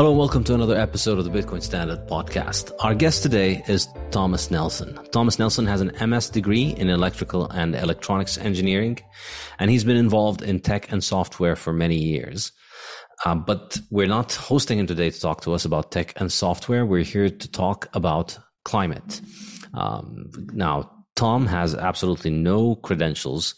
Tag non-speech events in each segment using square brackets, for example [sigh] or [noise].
Hello and welcome to another episode of the Bitcoin Standard podcast. Our guest today is Thomas Nelson. Thomas Nelson has an MS degree in electrical and electronics engineering, and he's been involved in tech and software for many years. Uh, but we're not hosting him today to talk to us about tech and software. We're here to talk about climate. Um, now, Tom has absolutely no credentials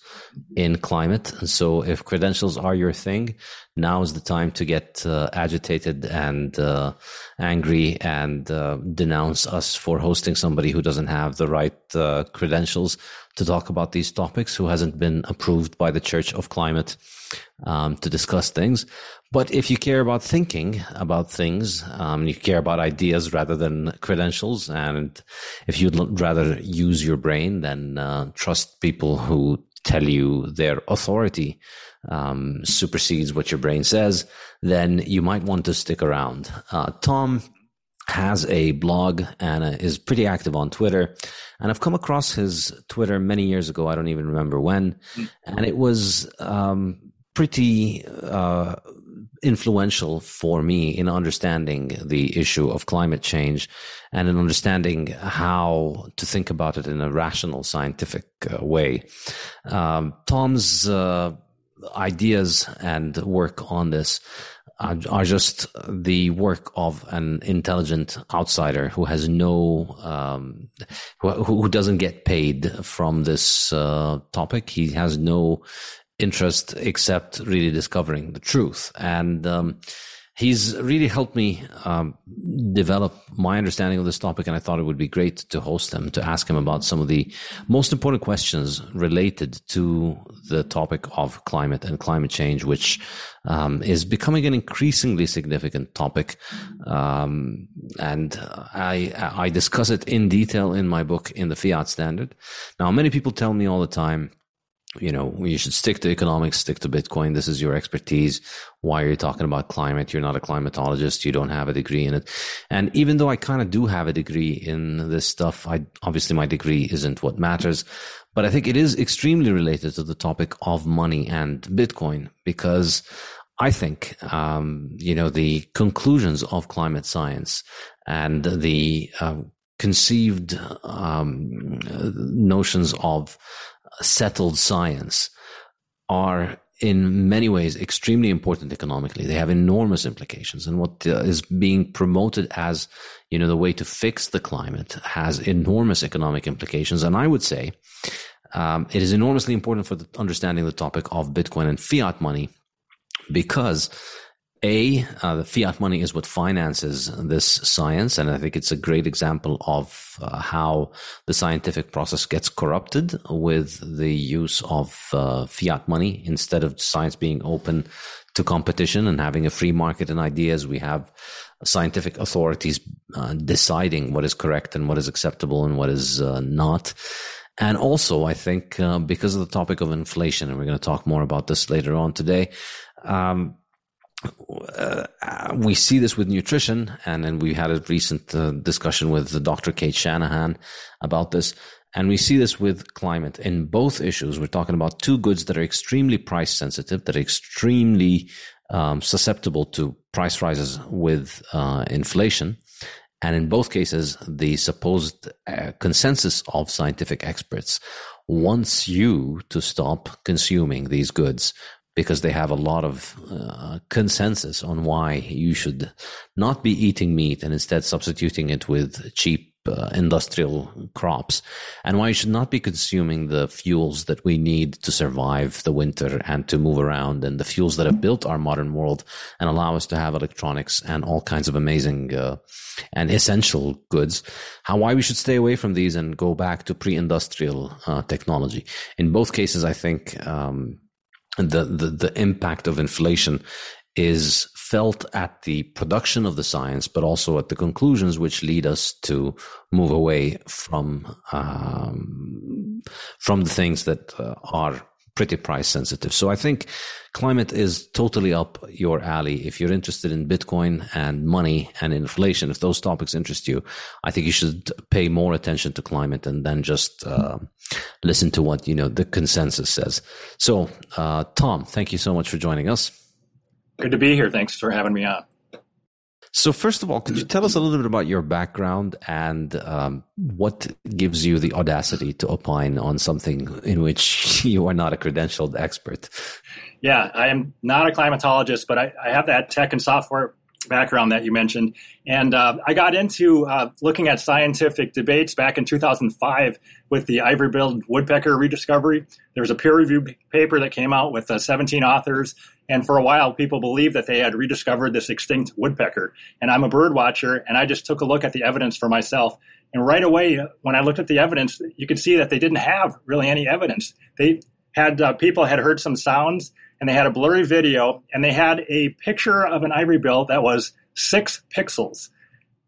in climate. And so, if credentials are your thing, now is the time to get uh, agitated and uh, angry and uh, denounce us for hosting somebody who doesn't have the right uh, credentials to talk about these topics, who hasn't been approved by the Church of Climate um, to discuss things. But if you care about thinking about things, um, you care about ideas rather than credentials, and if you'd rather use your brain than uh, trust people who tell you their authority um, supersedes what your brain says, then you might want to stick around. Uh, Tom has a blog and uh, is pretty active on Twitter. And I've come across his Twitter many years ago. I don't even remember when. And it was um, pretty uh, influential for me in understanding the issue of climate change and in understanding how to think about it in a rational, scientific uh, way. Um, Tom's uh, ideas and work on this are, are, just the work of an intelligent outsider who has no, um, who, who, doesn't get paid from this uh, topic. He has no interest except really discovering the truth. And um, he's really helped me um, develop my understanding of this topic, and I thought it would be great to host him to ask him about some of the most important questions related to the topic of climate and climate change, which um, is becoming an increasingly significant topic. Um, and I, I discuss it in detail in my book, in the Fiat Standard. Now, many people tell me all the time you know, you should stick to economics, stick to Bitcoin. This is your expertise. Why are you talking about climate? You're not a climatologist. You don't have a degree in it. And even though I kind of do have a degree in this stuff, I obviously my degree isn't what matters, but I think it is extremely related to the topic of money and Bitcoin because I think, um, you know, the conclusions of climate science and the uh, conceived um, notions of settled science are in many ways extremely important economically. They have enormous implications, and what uh, is being promoted as you know the way to fix the climate has enormous economic implications. And I would say um, it is enormously important for the, understanding the topic of Bitcoin and fiat money because a, uh, the fiat money is what finances this science. And I think it's a great example of uh, how the scientific process gets corrupted with the use of uh, fiat money instead of science being open to competition and having a free market in ideas. We have scientific authorities uh, deciding what is correct and what is acceptable and what is uh, not. And also, I think uh, because of the topic of inflation, and we're going to talk more about this later on today, um, uh, we see this with nutrition, and then we had a recent uh, discussion with Dr. Cate Shanahan about this. And we see this with climate. In both issues, we're talking about two goods that are extremely price sensitive, that are extremely um, susceptible to price rises with uh, inflation. And in both cases, the supposed uh, consensus of scientific experts wants you to stop consuming these goods because they have a lot of uh, consensus on why you should not be eating meat and instead substituting it with cheap uh, industrial crops and why you should not be consuming the fuels that we need to survive the winter and to move around and the fuels that have built our modern world and allow us to have electronics and all kinds of amazing uh, and essential goods. How why we should stay away from these and go back to pre-industrial uh, technology. In both cases i think um, the, the, the impact of inflation is felt at the production of the science, but also at the conclusions which lead us to move away from um, from the things that uh, are pretty price sensitive. So I think climate is totally up your alley. If you're interested in Bitcoin and money and inflation, if those topics interest you, I think you should pay more attention to climate and then just uh, listen to what you know the consensus says. So, uh, Tom, thank you so much for joining us. Good to be here. Thanks for having me on. So, first of all, could you tell us a little bit about your background and um, what gives you the audacity to opine on something in which [laughs] you are not a credentialed expert? Yeah, I am not a climatologist, but I, I have that tech and software background that you mentioned. And uh, I got into uh, looking at scientific debates back in 2005 with the ivory billed woodpecker rediscovery. There was a peer reviewed paper that came out with uh, 17 authors. And for a while, people believed that they had rediscovered this extinct woodpecker. And I'm a bird watcher, and I just took a look at the evidence for myself. And right away, when I looked at the evidence, you could see that they didn't have really any evidence. They had uh, people had heard some sounds and they had a blurry video and they had a picture of an ivory bill that was six pixels.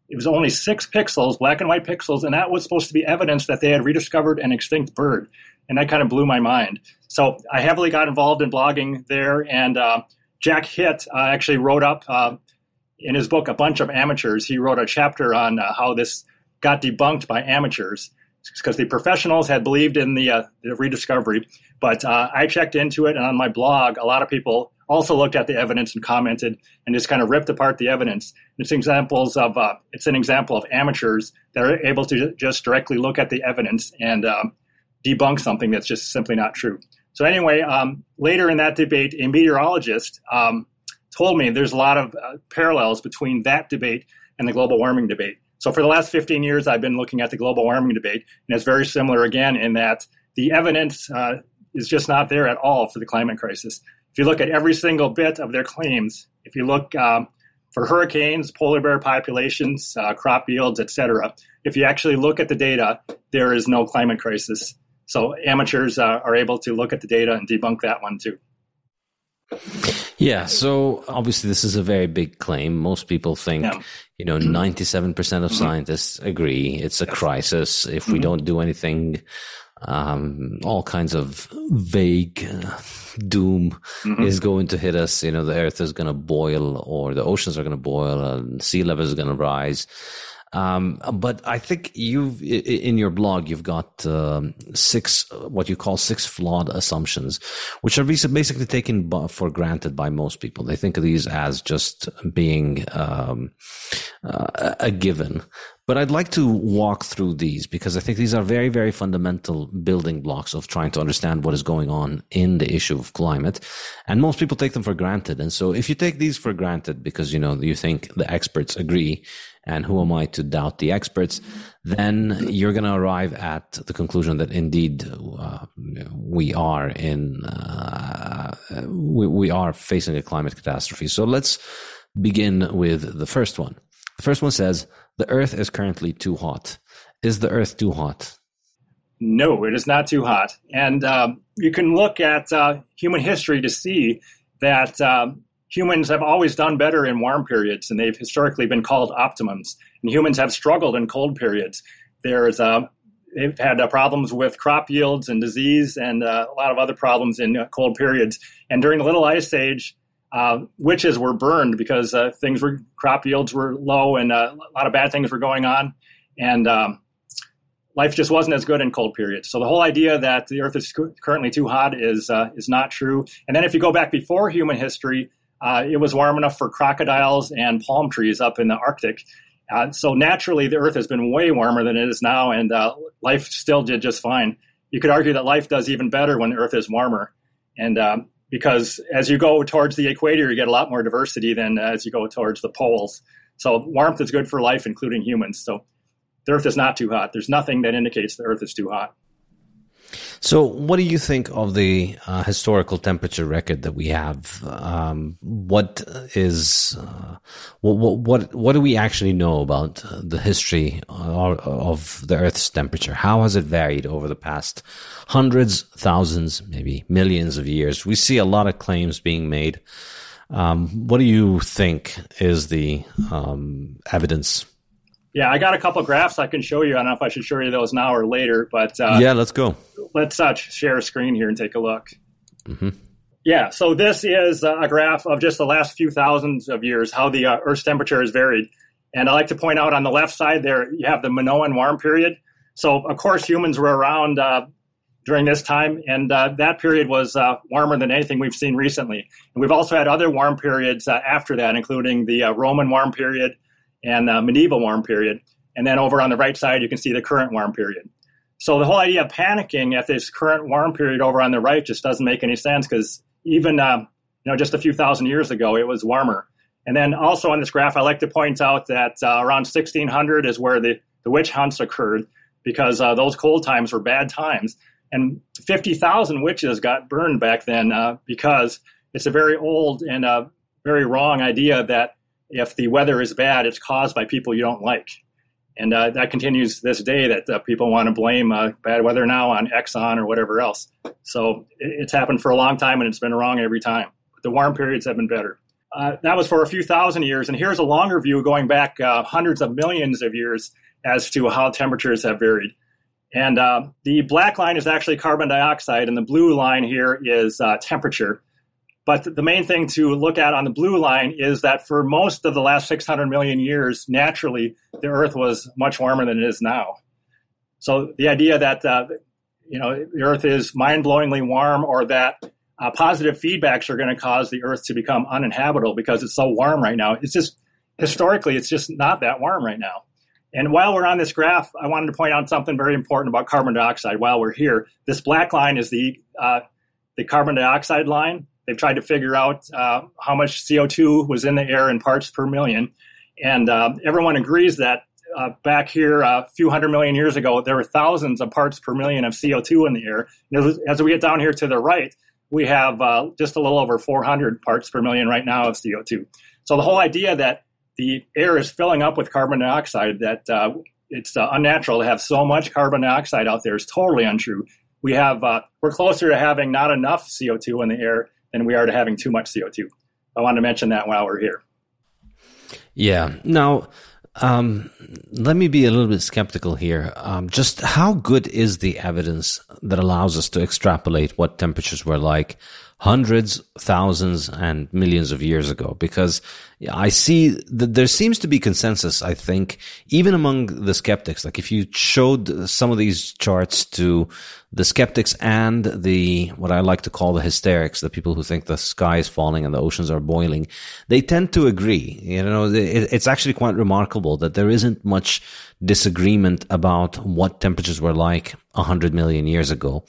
It was only six pixels, black and white pixels, and that was supposed to be evidence that they had rediscovered an extinct bird. And that kind of blew my mind. So I heavily got involved in blogging there, and uh, Jack Hitt uh, actually wrote up uh, in his book a bunch of amateurs. He wrote a chapter on uh, how this got debunked by amateurs because the professionals had believed in the, uh, the rediscovery. But uh, I checked into it, and on my blog, a lot of people also looked at the evidence and commented and just kind of ripped apart the evidence. It's examples of uh, it's an example of amateurs that are able to just directly look at the evidence and um, debunk something that's just simply not true. So anyway, um, later in that debate, a meteorologist um, told me there's a lot of uh, parallels between that debate and the global warming debate. So for the last 15 years, I've been looking at the global warming debate, and it's very similar again in that the evidence uh, is just not there at all for the climate crisis. If you look at every single bit of their claims, if you look um, for hurricanes, polar bear populations, uh, crop yields, etc. If you actually look at the data, there is no climate crisis. So amateurs uh, are able to look at the data and debunk that one too. Yeah, so obviously this is a very big claim. Most people think, yeah. you know, 97% of scientists agree it's a crisis. If we mm-hmm. don't do anything, um, all kinds of vague uh, doom mm-hmm. is going to hit us. You know, the earth is going to boil or the oceans are going to boil and sea level is going to rise. Um, but I think you've in your blog you've got um, six what you call six flawed assumptions, which are basically taken for granted by most people. They think of these as just being um, uh, a given. But I'd like to walk through these because I think these are very, very fundamental building blocks of trying to understand what is going on in the issue of climate. And most people take them for granted. And so if you take these for granted because, you know, you think the experts agree, and who am I to doubt the experts, then you're going to arrive at the conclusion that indeed uh, we are in uh, we, we are facing a climate catastrophe. So let's begin with the first one. The first one says the Earth is currently too hot. Is the Earth too hot? No, it is not too hot. And um, you can look at uh, human history to see that um, humans have always done better in warm periods, and they've historically been called optimums. And humans have struggled in cold periods. There's uh, they've had uh, problems with crop yields and disease, and uh, a lot of other problems in uh, cold periods. And during the Little Ice Age, uh, witches were burned because uh, things were crop yields were low, and a lot of bad things were going on, and um, life just wasn't as good in cold periods. So the whole idea that the Earth is currently too hot is is not true. And then if you go back before human history, uh, it was warm enough for crocodiles and palm trees up in the Arctic. Uh, so naturally, the Earth has been way warmer than it is now, and uh, life still did just fine. You could argue that life does even better when the Earth is warmer, and um, because as you go towards the equator, you get a lot more diversity than as you go towards the poles. So warmth is good for life, including humans. So the Earth is not too hot. There's nothing that indicates the Earth is too hot. So, what do you think of the uh, historical temperature record that we have? Um, what is uh, what, what what do we actually know about the history of the Earth's temperature? How has it varied over the past hundreds, thousands, maybe millions of years? We see a lot of claims being made. Um, what do you think is the um, evidence yeah, I got a couple graphs I can show you. I don't know if I should show you those now or later, but uh, yeah, let's go. Let's uh, share a screen here and take a look. Mm-hmm. Yeah, so this is a graph of just the last few thousands of years, how the uh, Earth's temperature has varied. And I like to point out on the left side there, you have the Minoan warm period. So, of course, humans were around uh, during this time, and uh, that period was uh, warmer than anything we've seen recently. And we've also had other warm periods uh, after that, including the uh, Roman warm period and the medieval warm period. And then over on the right side, you can see the current warm period. So the whole idea of panicking at this current warm period over on the right just doesn't make any sense because even uh, you know just a few thousand years ago it was warmer. And then also on this graph, I like to point out that uh, around 1600 is where the, the witch hunts occurred because uh, those cold times were bad times. And 50,000 witches got burned back then uh, because it's a very old and a very wrong idea that if the weather is bad, it's caused by people you don't like. And uh, that continues this day that uh, people want to blame uh, bad weather now on Exxon or whatever else. So it's happened for a long time and it's been wrong every time. The warm periods have been better. Uh, that was for a few thousand years. And here's a longer view going back uh, hundreds of millions of years as to how temperatures have varied. And uh, the black line is actually carbon dioxide, and the blue line here is temperature. But the main thing to look at on the blue line is that for most of the last 600 million years, naturally, the Earth was much warmer than it is now. So the idea that uh, you know the Earth is mind-blowingly warm, or that uh, positive feedbacks are going to cause the Earth to become uninhabitable because it's so warm right now, it's just historically it's just not that warm right now. And while we're on this graph, I wanted to point out something very important about carbon dioxide. While we're here, this black line is the uh, the carbon dioxide line They've tried to figure out uh, how much CO2 was in the air in parts per million. And uh, everyone agrees that uh, back here a few hundred million years ago, there were thousands of parts per million of CO2 in the air. As, as, we get down here to the right, we have uh, just a little over 400 parts per million right now of CO2. So the whole idea that the air is filling up with carbon dioxide, that uh, it's uh, unnatural to have so much carbon dioxide out there is totally untrue. We have uh, we're closer to having not enough CO2 in the air than we are to having too much CO2. I wanted to mention that while we're here. Yeah. Now, um, let me be a little bit skeptical here. Um, just how good is the evidence that allows us to extrapolate what temperatures were like hundreds, thousands, and millions of years ago? Because I see that there seems to be consensus, I think, even among the skeptics. Like if you showed some of these charts to the skeptics and the, what I like to call the hysterics, the people who think the sky is falling and the oceans are boiling, they tend to agree. You know, it's actually quite remarkable that there isn't much disagreement about what temperatures were like a hundred million years ago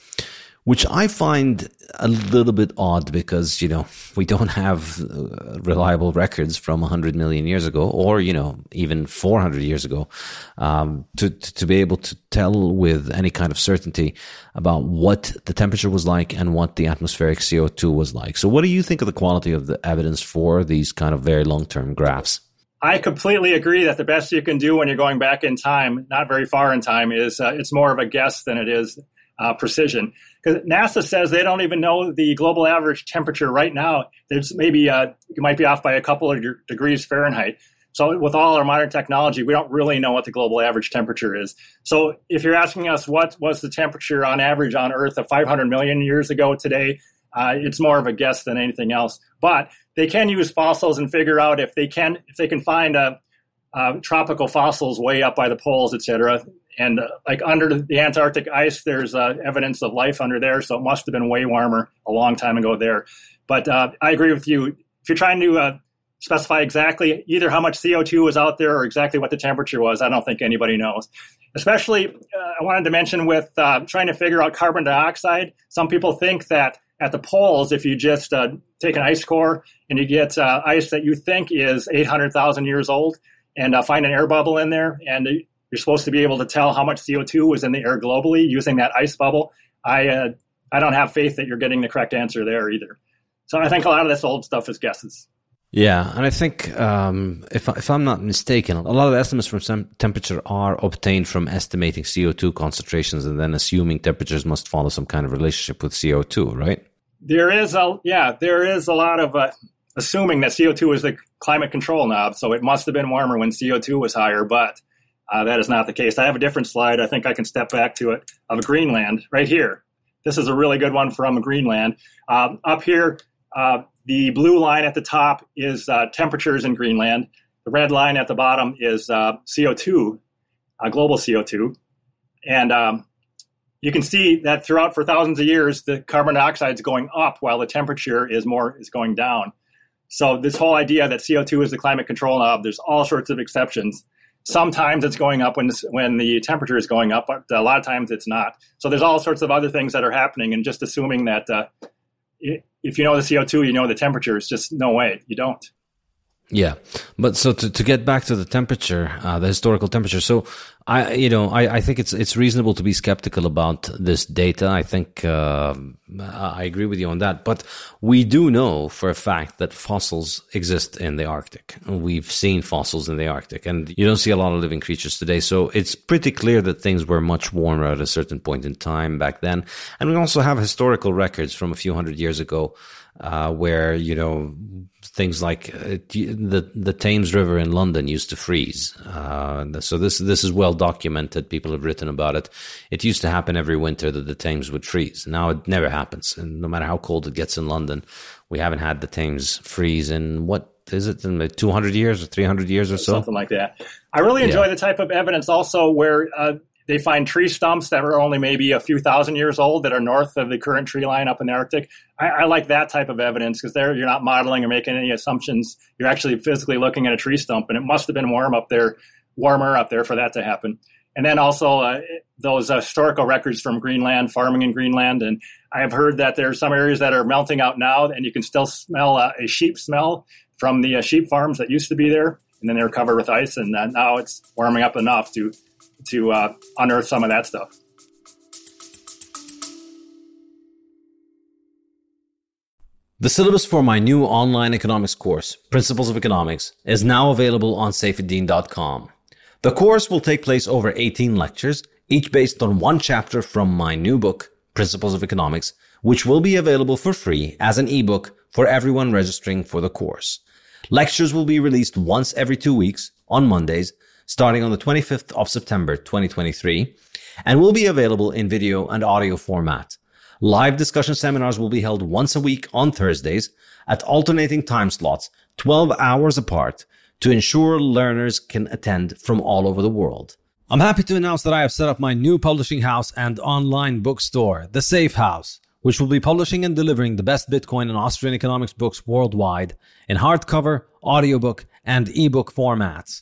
which I find a little bit odd because, you know, we don't have uh, reliable records from 100 million years ago or, you know, even 400 years ago, um, to, to be able to tell with any kind of certainty about what the temperature was like and what the atmospheric CO2 was like. So what do you think of the quality of the evidence for these kind of very long-term graphs? I completely agree that the best you can do when you're going back in time, not very far in time, is uh, it's more of a guess than it is uh, precision. Because NASA says they don't even know the global average temperature right now. There's maybe uh, it might be off by a couple of degrees Fahrenheit. So with all our modern technology, we don't really know what the global average temperature is. So if you're asking us what was the temperature on average on Earth of 500 million years ago today, uh, it's more of a guess than anything else. But they can use fossils and figure out if they can if they can find a, uh, tropical fossils way up by the poles, et cetera. And uh, like under the Antarctic ice, there's uh, evidence of life under there, so it must have been way warmer a long time ago there. But uh, I agree with you. If you're trying to uh, specify exactly either how much CO2 was out there or exactly what the temperature was, I don't think anybody knows. Especially, uh, I wanted to mention with uh, trying to figure out carbon dioxide. Some people think that at the poles, if you just take an ice core and you get ice that you think is 800,000 years old, and find an air bubble in there, and you're supposed to be able to tell how much CO2 was in the air globally using that ice bubble. I uh, I don't have faith that you're getting the correct answer there either. So I think a lot of this old stuff is guesses. Yeah, and I think um, if if I'm not mistaken, a lot of estimates from temperature are obtained from estimating CO2 concentrations and then assuming temperatures must follow some kind of relationship with CO2, right? There is a yeah, there is a lot of uh, assuming that CO2 is the climate control knob, so it must have been warmer when CO2 was higher, but uh, that is not the case. I have a different slide. I think I can step back to it of Greenland right here. This is a really good one from Greenland. Um, up here, uh, the blue line at the top is uh, temperatures in Greenland. The red line at the bottom is uh, CO2, uh, global CO2. And um, you can see that throughout for thousands of years, the carbon dioxide is going up while the temperature is more is going down. So this whole idea that CO2 is the climate control knob, there's all sorts of exceptions. Sometimes it's going up when when the temperature is going up, but a lot of times it's not. So there's all sorts of other things that are happening, and just assuming that uh, if you know the CO2, you know the temperature is just no way. You don't. Yeah, but so to, to get back to the temperature, uh, the historical temperature. So I, you know, I, I think it's it's reasonable to be skeptical about this data. I think uh, I agree with you on that. But we do know for a fact that fossils exist in the Arctic. We've seen fossils in the Arctic, and you don't see a lot of living creatures today. So it's pretty clear that things were much warmer at a certain point in time back then. And we also have historical records from a few hundred years ago uh, where you know things like uh, the the Thames River in London used to freeze. Uh, so this this is well documented. People have written about it. It used to happen every winter that the Thames would freeze. Now it never happens, and no matter how cold it gets in London, we haven't had the Thames freeze in what is it in 200 years or 300 years or so something like that i really enjoy yeah. the type of evidence also where uh, they find tree stumps that are only maybe a few thousand years old that are north of the current tree line up in the Arctic. I, I like that type of evidence because there you're not modeling or making any assumptions. You're actually physically looking at a tree stump, and it must have been warm up there, warmer up there for that to happen. And then also uh, those uh, historical records from Greenland, farming in Greenland, and I have heard that there are some areas that are melting out now, and you can still smell uh, a sheep smell from the uh, sheep farms that used to be there, and then they were covered with ice, and uh, now it's warming up enough to to uh, unearth some of that stuff. The syllabus for my new online economics course, Principles of Economics, is now available on saifedean.com. The course will take place over 18 lectures, each based on one chapter from my new book, Principles of Economics, which will be available for free as an ebook for everyone registering for the course. Lectures will be released once every two weeks on Mondays, starting on the 25th of September 2023, and will be available in video and audio format. Live discussion seminars will be held once a week on Thursdays at alternating time slots, 12 hours apart, to ensure learners can attend from all over the world. I'm happy to announce that I have set up my new publishing house and online bookstore, The Safe House, which will be publishing and delivering the best Bitcoin and Austrian economics books worldwide in hardcover, audiobook, and ebook formats.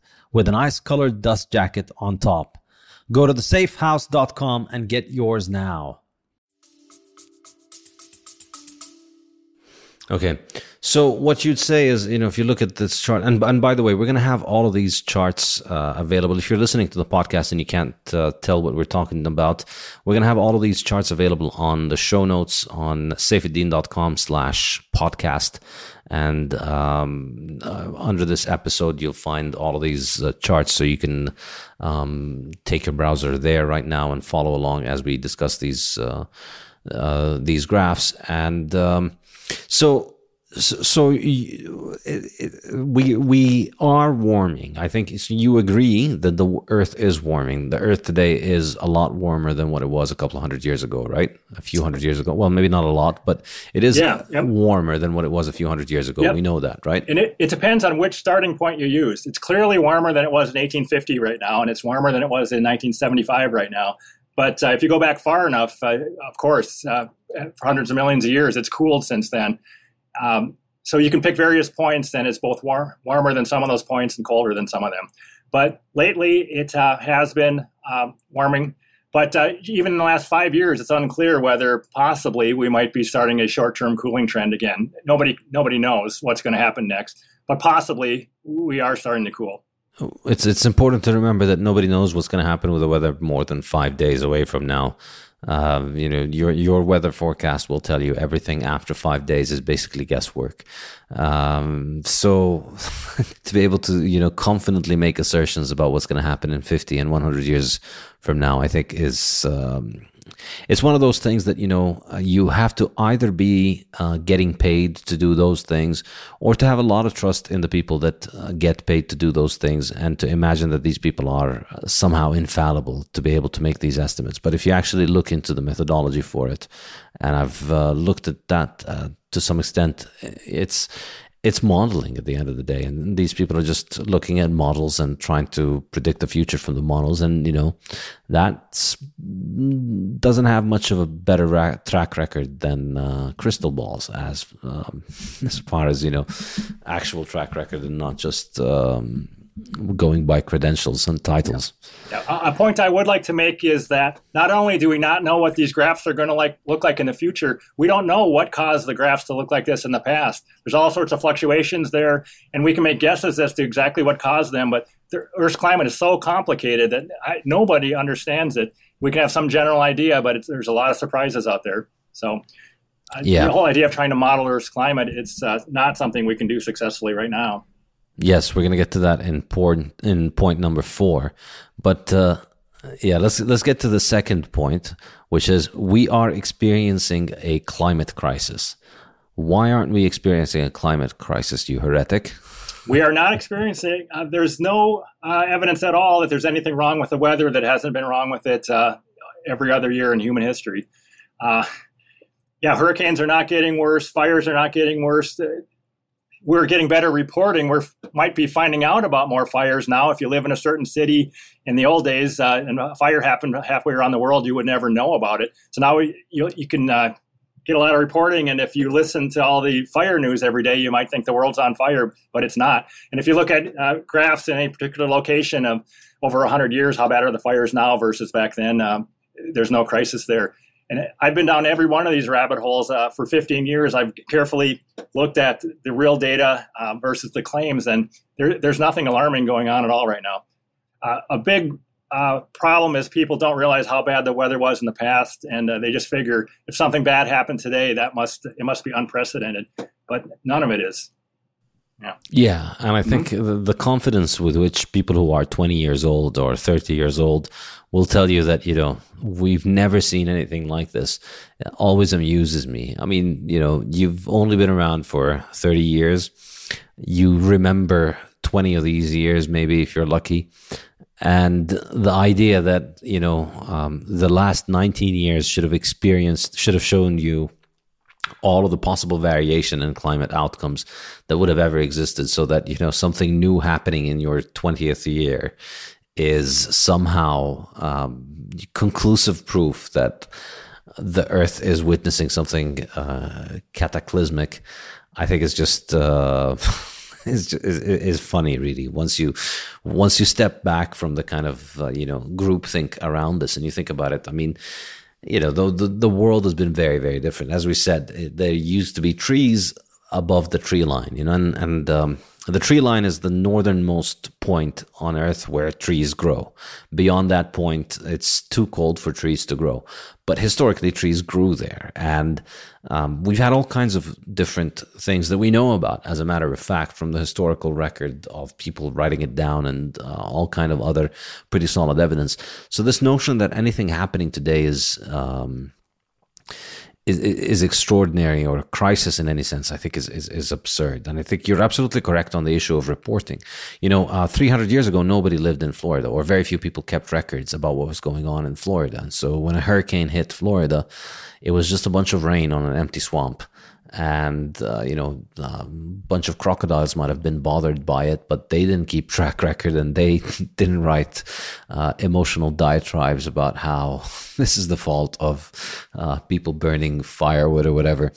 with an ice colored dust jacket on top. Go to thesafehouse.com and get yours now. Okay. So what you'd say is, you know, if you look at this chart, and and by the way, we're going to have all of these charts uh, available. If you're listening to the podcast and you can't uh, tell what we're talking about, we're going to have all of these charts available on the show notes on saifedean.com slash podcast. And um, uh, under this episode, you'll find all of these uh, charts, so you can um, take your browser there right now and follow along as we discuss these uh, uh, these graphs. And um, so so, so it, it, we we are warming. I think you agree that the Earth is warming. The Earth today is a lot warmer than what it was a couple of hundred years ago, right? A few hundred years ago. Well, maybe not a lot, but it is yeah, yep. warmer than what it was a few hundred years ago. Yep. We know that, right? And it, it depends on which starting point you use. It's clearly warmer than it was in 1850 right now, and it's warmer than it was in 1975 right now. But uh, if you go back far enough, uh, of course, uh, for hundreds of millions of years, it's cooled since then. Um, so you can pick various points, and it's both warm, warmer than some of those points and colder than some of them. But lately, it uh, has been um, warming. But uh, even in the last five years, it's unclear whether possibly we might be starting a short-term cooling trend again. Nobody nobody knows what's going to happen next, but possibly we are starting to cool. It's it's important to remember that nobody knows what's going to happen with the weather more than five days away from now. Um, you know, your your weather forecast will tell you everything after five days is basically guesswork. Um, so [laughs] to be able to you know confidently make assertions about what's going to happen in fifty and one hundred years from now, I think is um, it's one of those things that you know uh, you have to either be uh, getting paid to do those things or to have a lot of trust in the people that uh, get paid to do those things and to imagine that these people are uh, somehow infallible to be able to make these estimates. But if you actually look into the methodology for it and i've uh, looked at that to some extent it's it's modeling at the end of the day. And these people are just looking at models and trying to predict the future from the models. And you know that doesn't have much of a better ra- track record than uh, crystal balls as um, [laughs] as far as you know actual track record and not just um, going by credentials and titles. Yeah. A point I would like to make is that not only do we not know what these graphs are going to like look like in the future, we don't know what caused the graphs to look like this in the past. There's all sorts of fluctuations there, and we can make guesses as to exactly what caused them. But the Earth's climate is so complicated that I, nobody understands it. We can have some general idea, but there's a lot of surprises out there. So. Uh, yeah. The whole idea of trying to model Earth's climate, it's uh, not something we can do successfully right now. Yes, we're gonna get to that in point in point number four, but uh, yeah, let's let's get to the second point, which is we are experiencing a climate crisis. Why aren't we experiencing a climate crisis, you heretic? We are not experiencing. Uh, there's no uh, evidence at all that there's anything wrong with the weather that hasn't been wrong with it uh, every other year in human history. Uh, yeah, hurricanes are not getting worse. Fires are not getting worse we're getting better reporting. We might be finding out about more fires now. If you live in a certain city, in the old days, uh, and a fire happened halfway around the world, you would never know about it. So now we, you, you can uh, get a lot of reporting. And if you listen to all the fire news every day, you might think the world's on fire, but it's not. And if you look at uh, graphs in a particular location of over 100 years, how bad are the fires now versus back then? Um, there's no crisis there. And I've been down every one of these rabbit holes uh, for 15 years. I've carefully looked at the real data um, versus the claims, and there, there's nothing alarming going on at all right now. Uh, a big uh, problem is people don't realize how bad the weather was in the past, and uh, they just figure if something bad happened today, that must it must be unprecedented. But none of it is. Yeah. Yeah, and I think mm-hmm. the, the, confidence with which people who are 20 years old or 30 years old will tell you that you know we've never seen anything like this always amuses me. I mean, you know, you've only been around for 30 years. You remember 20 of these years, maybe if you're lucky and the idea that you know um, the last 19 years should have experienced should have shown you all of the possible variation in climate outcomes that would have ever existed so that you know something new happening in your 20th year is somehow um, conclusive proof that the earth is witnessing something uh, cataclysmic. I think it's just uh, [laughs] is, is funny really. Once you once you step back from the kind of uh, you know group think around this and you think about it i mean you know the, the, the world has been very very different. As we said there used to be trees above the tree line you know and and um, the tree line is the northernmost point on Earth where trees grow. Beyond that point, it's too cold for trees to grow. But historically, trees grew there. And um, we've had all kinds of different things that we know about, as a matter of fact, from the historical record of people writing it down and uh, all kind of other pretty solid evidence. So this notion that anything happening today is. Um, is, is extraordinary or a crisis in any sense, I think is, is, is, absurd. And I think you're absolutely correct on the issue of reporting. You know, uh, 300 years ago, nobody lived in Florida or very few people kept records about what was going on in Florida. And so when a hurricane hit Florida, it was just a bunch of rain on an empty swamp and uh, you know a bunch of crocodiles might have been bothered by it but they didn't keep track [laughs] record and they [laughs] didn't write uh, emotional diatribes about how [laughs] this is the fault of uh, people burning firewood or whatever.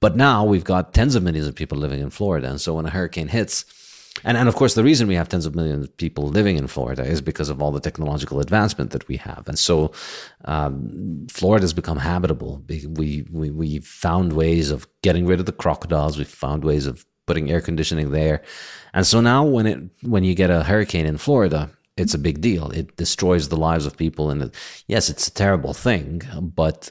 But now we've got tens of millions of people living in florida and so when a hurricane hits and, and of course, the reason we have tens of millions of people living in Florida is because of all the technological advancement that we have. And so um, Florida has become habitable. We, we, we found ways of getting rid of the crocodiles. We found ways of putting air conditioning there. And so now when it, when you get a hurricane in Florida, it's a big deal. It destroys the lives of people. And it, yes, it's a terrible thing, but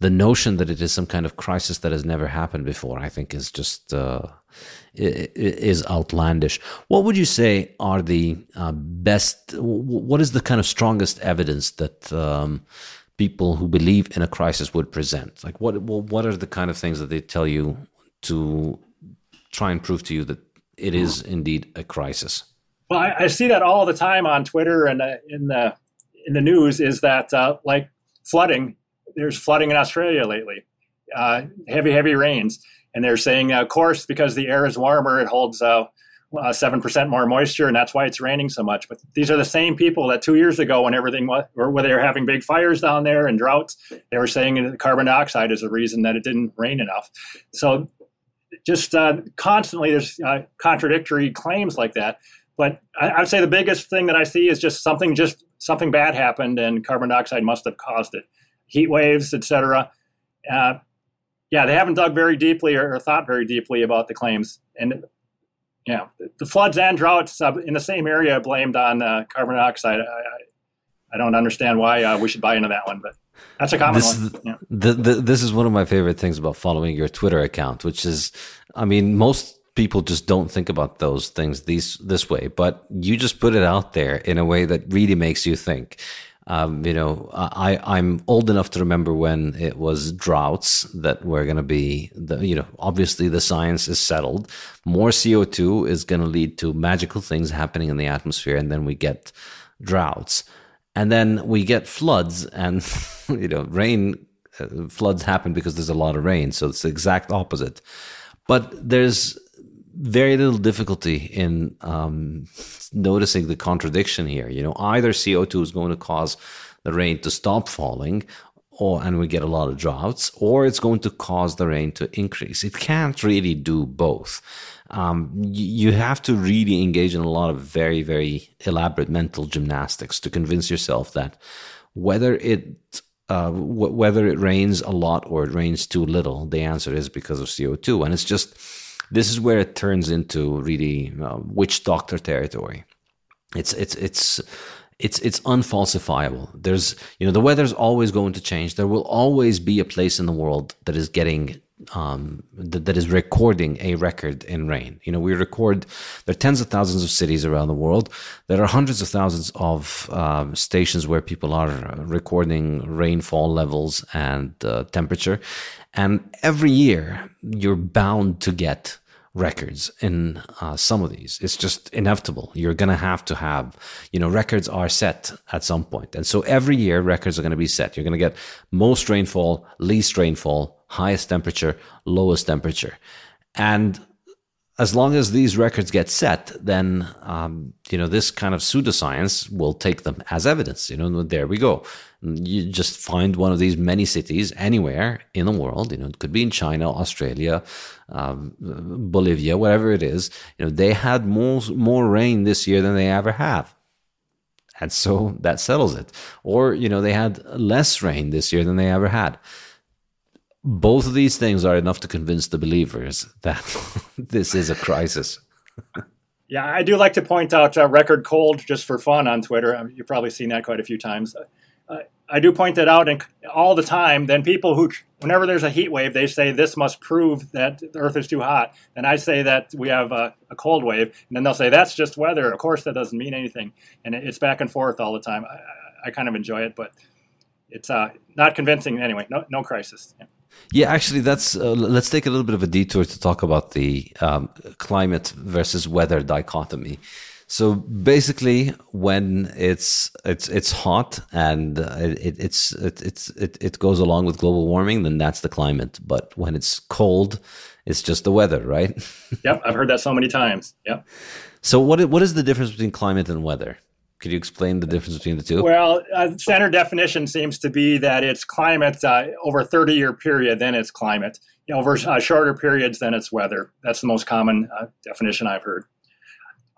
the notion that it is some kind of crisis that has never happened before, I think, is just uh, is outlandish. What would you say are the uh, best? What is the kind of strongest evidence that um, people who believe in a crisis would present? Like, what what are the kind of things that they tell you to try and prove to you that it is indeed a crisis? Well, I, I see that all the time on Twitter and uh, in the in the news. Is that uh, like flooding? there's flooding in Australia lately, uh, heavy, heavy rains. And they're saying, uh, of course, because the air is warmer, it holds uh, uh, seven percent more moisture, and that's why it's raining so much. But these are the same people that two years ago, when everything was, or when they were having big fires down there and droughts, they were saying that carbon dioxide is the reason that it didn't rain enough. So, just uh, constantly, there's uh, contradictory claims like that. But I, I'd say the biggest thing that I see is just something, just something bad happened, and carbon dioxide must have caused it heat waves, etc. Uh, yeah, they haven't dug very deeply or, or, thought very deeply about the claims. And yeah, the floods and droughts uh, in the same area blamed on uh, carbon dioxide. I, I, I, don't understand why uh, we should buy into that one, but that's a common this, one. Yeah. The, the, this is one of my favorite things about following your Twitter account, which is, I mean, most people just don't think about those things these this way, but you just put it out there in a way that really makes you think. Um, you know, I, I'm old enough to remember when it was droughts that were going to be the, you know, obviously the science is settled. More CO2 is going to lead to magical things happening in the atmosphere. And then we get droughts. And then we get floods and, [laughs] you know, rain, uh, floods happen because there's a lot of rain. So it's the exact opposite. But there's very little difficulty in um, noticing the contradiction here. You know, either CO2 is going to cause the rain to stop falling, or and we get a lot of droughts, or it's going to cause the rain to increase. It can't really do both. Um, you, have to really engage in a lot of very, very elaborate mental gymnastics to convince yourself that whether it uh, w- whether it rains a lot or it rains too little, the answer is because of CO2. And it's just, this is where it turns into really uh, witch doctor territory. It's, it's, it's, it's, it's unfalsifiable. There's, you know, the weather's always going to change. There will always be a place in the world that is getting um, that, that is recording a record in rain. You know, we record, there are tens of thousands of cities around the world. There are hundreds of thousands of um, stations where people are recording rainfall levels and uh, temperature. And every year, you're bound to get records in uh, some of these. It's just inevitable. You're going to have to have, you know, records are set at some point. And so every year, records are going to be set. You're going to get most rainfall, least rainfall, highest temperature, lowest temperature. And as long as these records get set, then um, you know this kind of pseudoscience will take them as evidence. You know, there we go. You just find one of these many cities anywhere in the world. You know, it could be in China, Australia, um, Bolivia, whatever it is. You know, they had more more rain this year than they ever have, and so that settles it. Or you know, they had less rain this year than they ever had both of these things are enough to convince the believers that [laughs] this is a crisis. yeah, I do like to point out uh, record cold just for fun on Twitter. Mean, you've probably seen that quite a few times. Uh, I do point that out and all the time. Then people who, whenever there's a heat wave, they say this must prove that the Earth is too hot. And I say that we have a, a cold wave, and then they'll say that's just weather. Of course, that doesn't mean anything. And it's back and forth all the time. I, I kind of enjoy it, but it's uh, not convincing anyway. No, no crisis. Yeah. Yeah, actually, that's. Uh, let's take a little bit of a detour to talk about the um, climate versus weather dichotomy. So basically, when it's it's it's hot and uh, it, it's it, it's it, it goes along with global warming, then that's the climate. But when it's cold, it's just the weather, right? [laughs] yep, I've heard that so many times. Yep. So what what is the difference between climate and weather? Could you explain the difference between the two? Well, uh, standard definition seems to be that it's climate uh, over a 30 year period, then it's climate. You know, over uh, shorter periods, then it's weather. That's the most common uh, definition I've heard.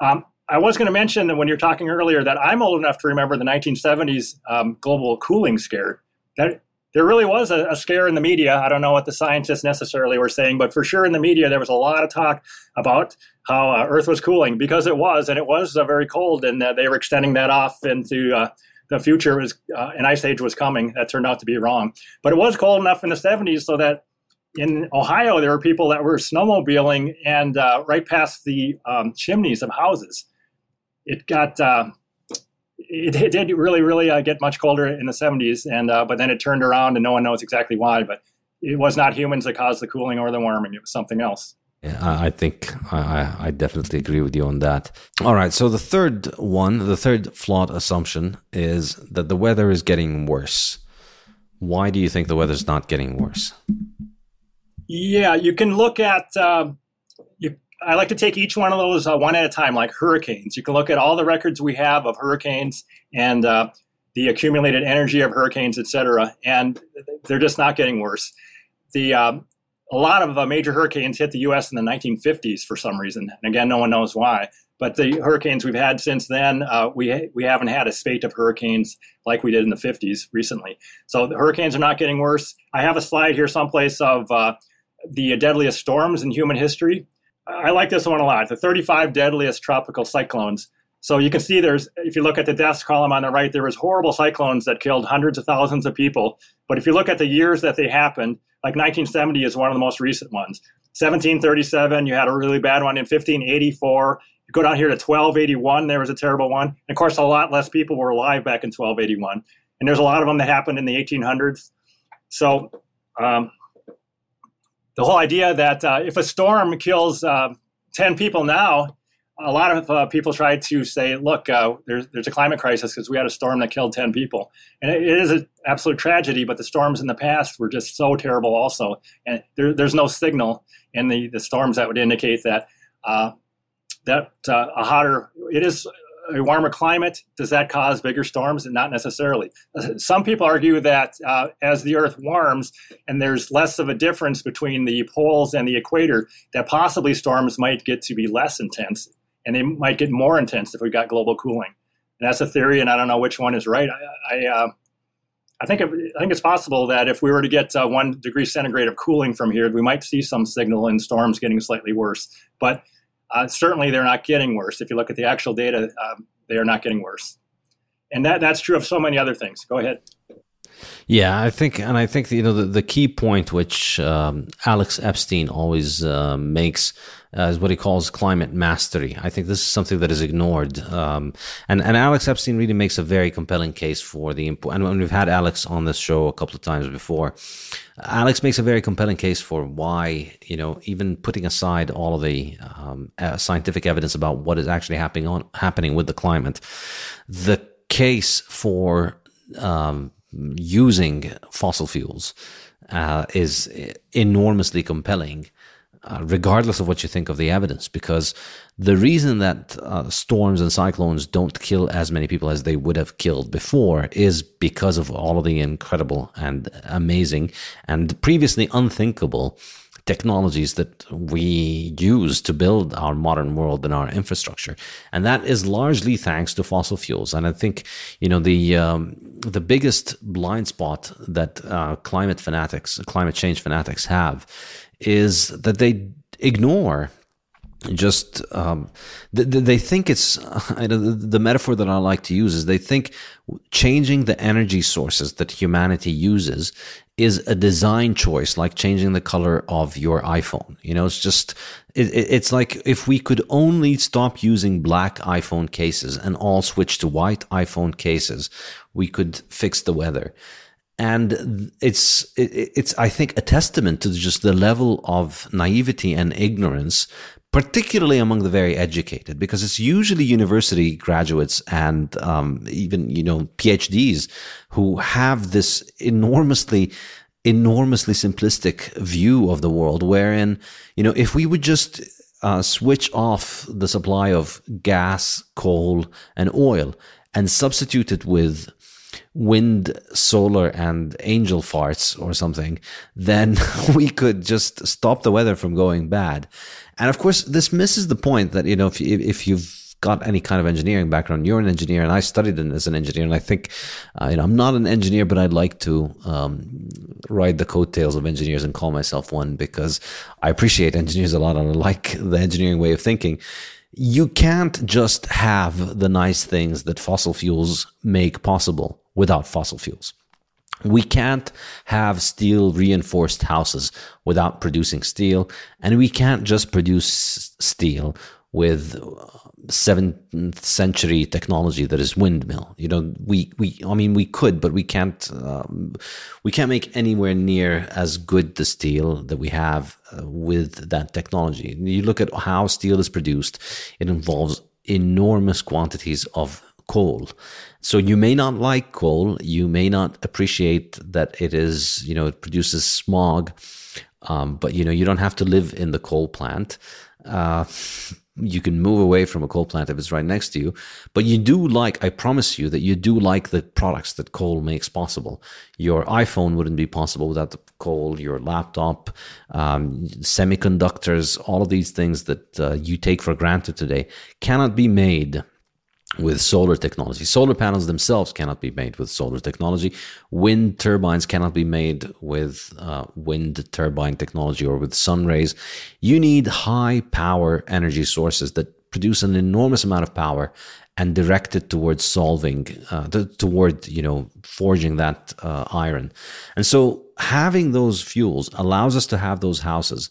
Um, I was going to mention that when you're talking earlier that I'm old enough to remember the 1970s um, global cooling scare. That there really was a, a, scare in the media. I don't know what the scientists necessarily were saying, but for sure in the media there was a lot of talk about how uh, Earth was cooling because it was, and it was uh, very cold, and uh, they were extending that off into uh, the future. Was uh, an ice age was coming. That turned out to be wrong, but it was cold enough in the 70s so that in Ohio there were people that were snowmobiling and uh, right past the um, chimneys of houses. It got it, it, did really, really uh, get much colder in the 70s, and uh, but then it turned around, and no one knows exactly why. But it was not humans that caused the cooling or the warming; it was something else. Yeah, I think I, I definitely agree with you on that. All right, so the third one, the third flawed assumption is that the weather is getting worse. Why do you think the weather's not getting worse? Yeah, you can look at uh, I like to take each one of those uh, one at a time, like hurricanes. You can look at all the records we have of hurricanes and uh, the accumulated energy of hurricanes, et cetera, and they're just not getting worse. The um, a lot of uh, major hurricanes hit the U.S. in the 1950s for some reason, and again, no one knows why. But the hurricanes we've had since then, uh, we we haven't had a spate of hurricanes like we did in the 50s recently. So the hurricanes are not getting worse. I have a slide here someplace of uh, the deadliest storms in human history I like this one a lot. The 35 deadliest tropical cyclones. So you can see there's, if you look at the deaths column on the right, there was horrible cyclones that killed hundreds of thousands of people. But if you look at the years that they happened, like 1970 is one of the most recent ones. 1737, you had a really bad one. In 1584, you go down here to 1281, there was a terrible one. And of course, a lot less people were alive back in 1281. And there's a lot of them that happened in the 1800s. So um, the whole idea that uh, if a storm kills uh, 10 people now, a lot of uh, people try to say, look, uh, there's, there's a climate crisis because we had a storm that killed 10 people. And it, it is an absolute tragedy, but the storms in the past were just so terrible also. And there, there's no signal in the, the storms that would indicate that uh, that uh, a hotter, it is a warmer climate, does that cause bigger storms? Not necessarily. Some people argue that uh, as the Earth warms and there's less of a difference between the poles and the equator, that possibly storms might get to be less intense and they might get more intense if we've got global cooling. And that's a theory, and I don't know which one is right. I, I, uh, I think, I think it's possible that if we were to get uh, one degree centigrade of cooling from here, we might see some signal in storms getting slightly worse. But uh, certainly, they're not getting worse. If you look at the actual data, um, they are not getting worse. And that, that's true of so many other things. Go ahead. Yeah, I think, and I think you know the, the key point which um, Alex Epstein always uh, makes uh, is what he calls climate mastery. I think this is something that is ignored, um, and and Alex Epstein really makes a very compelling case for the import. And we've had Alex on this show a couple of times before, Alex makes a very compelling case for why you know even putting aside all of the um, uh, scientific evidence about what is actually happening on happening with the climate, the case for um, using fossil fuels uh, is enormously compelling, uh, regardless of what you think of the evidence, because the reason that uh, storms and cyclones don't kill as many people as they would have killed before is because of all of the incredible and amazing and previously unthinkable technologies that we use to build our modern world and our infrastructure, and that is largely thanks to fossil fuels. And I think you know the um, the biggest blind spot that uh, climate fanatics, climate change fanatics have, is that they ignore just um, they, they think it's [laughs] the metaphor that I like to use is they think changing the energy sources that humanity uses is a design choice, like changing the color of your iPhone. You know, it's just it, it's like if we could only stop using black iPhone cases and all switch to white iPhone cases, we could fix the weather and it's it's I think a testament to just the level of naivety and ignorance particularly among the very educated, because it's usually university graduates and um, even you know PhDs who have this enormously enormously simplistic view of the world, wherein you know if we would just uh, switch off the supply of gas, coal, and oil and substitute it with wind, solar, and angel farts or something, then [laughs] we could just stop the weather from going bad. And of course, this misses the point that, you know, if, if you've got any kind of engineering background, you're an engineer, and I studied as an engineer. And I think, uh, you know, I'm not an engineer, but I'd like to um, ride the coattails of engineers and call myself one because I appreciate engineers a lot and I like the engineering way of thinking. You can't just have the nice things that fossil fuels make possible without fossil fuels. We can't have steel reinforced houses without producing steel, and we can't just produce steel with seventh century technology that is windmill. You know, we we I mean we could, but we can't um, we can't make anywhere near as good the steel that we have uh, with that technology. You look at how steel is produced; it involves enormous quantities of coal. So you may not like coal. You may not appreciate that it is, you know, it produces smog. Um, but you know, you don't have to live in the coal plant. Uh, you can move away from a coal plant if it's right next to you. But you do like, I promise you that you do like the products that coal makes possible. Your iPhone wouldn't be possible without the coal, your laptop, um, semiconductors, all of these things that uh, you take for granted today cannot be made with solar technology. Solar panels themselves cannot be made with solar technology. Wind turbines cannot be made with uh, wind turbine technology or with sun rays. You need high power energy sources that produce an enormous amount of power and direct it towards solving, uh, toward you know forging that uh, iron. And so having those fuels allows us to have those houses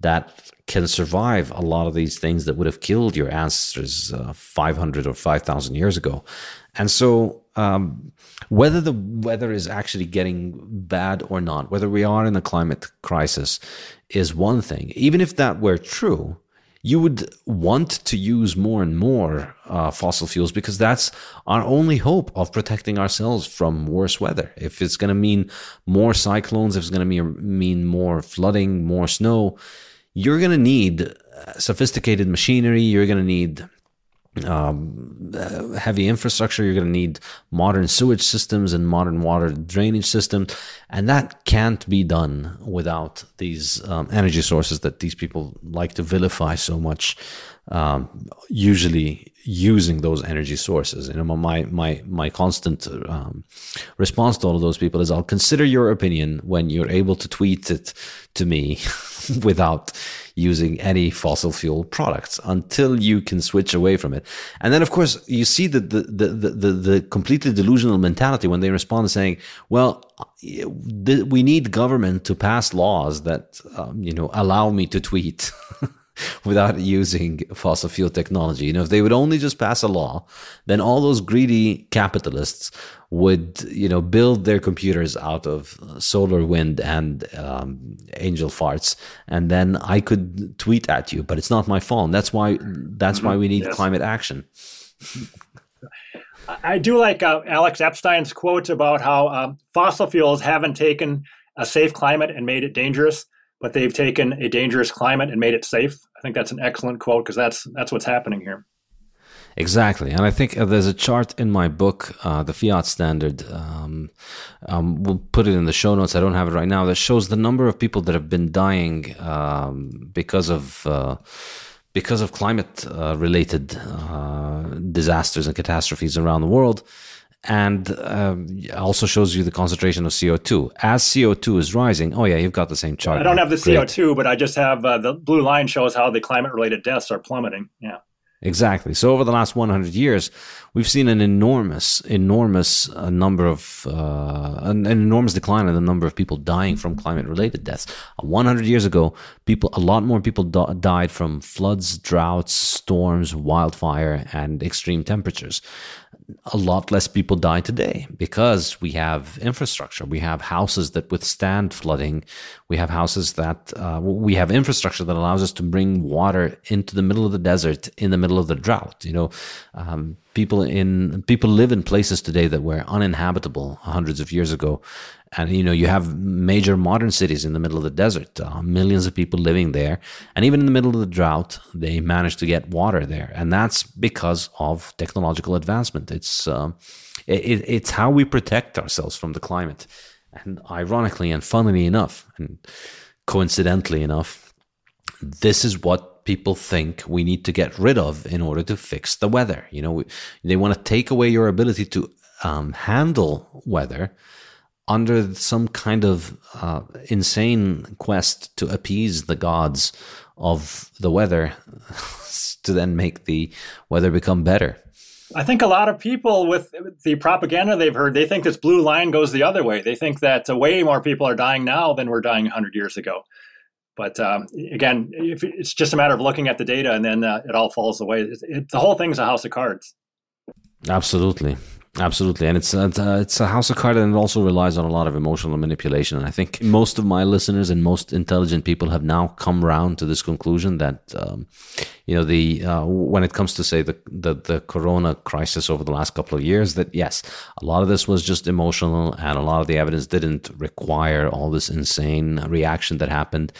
that can survive a lot of these things that would have killed your ancestors uh, 500 or 5,000 years ago. And so, um, whether the weather is actually getting bad or not, whether we are in a climate crisis, is one thing. Even if that were true, you would want to use more and more uh, fossil fuels because that's our only hope of protecting ourselves from worse weather. If it's going to mean more cyclones, if it's going to mean more flooding, more snow, you're going to need sophisticated machinery. You're going to need um, uh, heavy infrastructure. You're going to need modern sewage systems and modern water drainage systems, and that can't be done without these um, energy sources that these people like to vilify so much. Um, usually using those energy sources. You know, my my my constant um, response to all of those people is, "I'll consider your opinion when you're able to tweet it to me [laughs] [laughs] without." using any fossil fuel products until you can switch away from it. And then, of course, you see the, the, the, the, the completely delusional mentality when they respond saying, well, we need government to pass laws that, um, you know, allow me to tweet. [laughs] [laughs] without using fossil fuel technology. You know, if they would only just pass a law, then all those greedy capitalists would you know build their computers out of solar wind and um, angel farts and then i could tweet at you but it's not my phone that's why that's mm-hmm. why we need yes. climate action i do like uh, alex epstein's quote about how uh, fossil fuels haven't taken a safe climate and made it dangerous but they've taken a dangerous climate and made it safe i think that's an excellent quote because that's that's what's happening here Exactly, and I think uh, there's a chart in my book, uh, the Fiat Standard. Um, um, we'll put it in the show notes. I don't have it right now. That shows the number of people that have been dying um, because of uh, because of climate uh, related uh, disasters and catastrophes around the world. And um, also shows you the concentration of CO2. As CO2 is rising, oh yeah, you've got the same chart. I don't have the Great. CO2, but I just have uh, the blue line shows how the climate related deaths are plummeting. Yeah. Exactly. So over the last 100 years, we've seen an enormous, enormous uh, number of, uh, an, an, enormous decline in the number of people dying from climate-related deaths. Uh, 100 years ago, people, a lot more people do- died from floods, droughts, storms, wildfire, and extreme temperatures a lot less people die today because we have infrastructure. We have houses that withstand flooding. We have houses that uh, we have infrastructure that allows us to bring water into the middle of the desert in the middle of the drought. You know, um, people in people live in places today that were uninhabitable hundreds of years ago, and you know you have major modern cities in the middle of the desert uh, millions of people living there. And even in the middle of the drought they manage to get water there. And that's because of technological advancement. It's uh, it, it's how we protect ourselves from the climate. And ironically and funnily enough and coincidentally enough this is what people think we need to get rid of in order to fix the weather you know they want to take away your ability to um, handle weather under some kind of uh, insane quest to appease the gods of the weather [laughs] to then make the weather become better. I think a lot of people with the propaganda they've heard, they think this blue line goes the other way. They think that way more people are dying now than were dying 100 years ago. But um, again, it's just a matter of looking at the data and then uh, it all falls away. It, it, the whole thing's a house of cards. Absolutely. Absolutely, and it's a, it's a house of cards, and it also relies on a lot of emotional manipulation. And I think most of my listeners and most intelligent people have now come around to this conclusion that um, you know the uh, when it comes to say the, the the Corona crisis over the last couple of years, that yes, a lot of this was just emotional, and a lot of the evidence didn't require all this insane reaction that happened.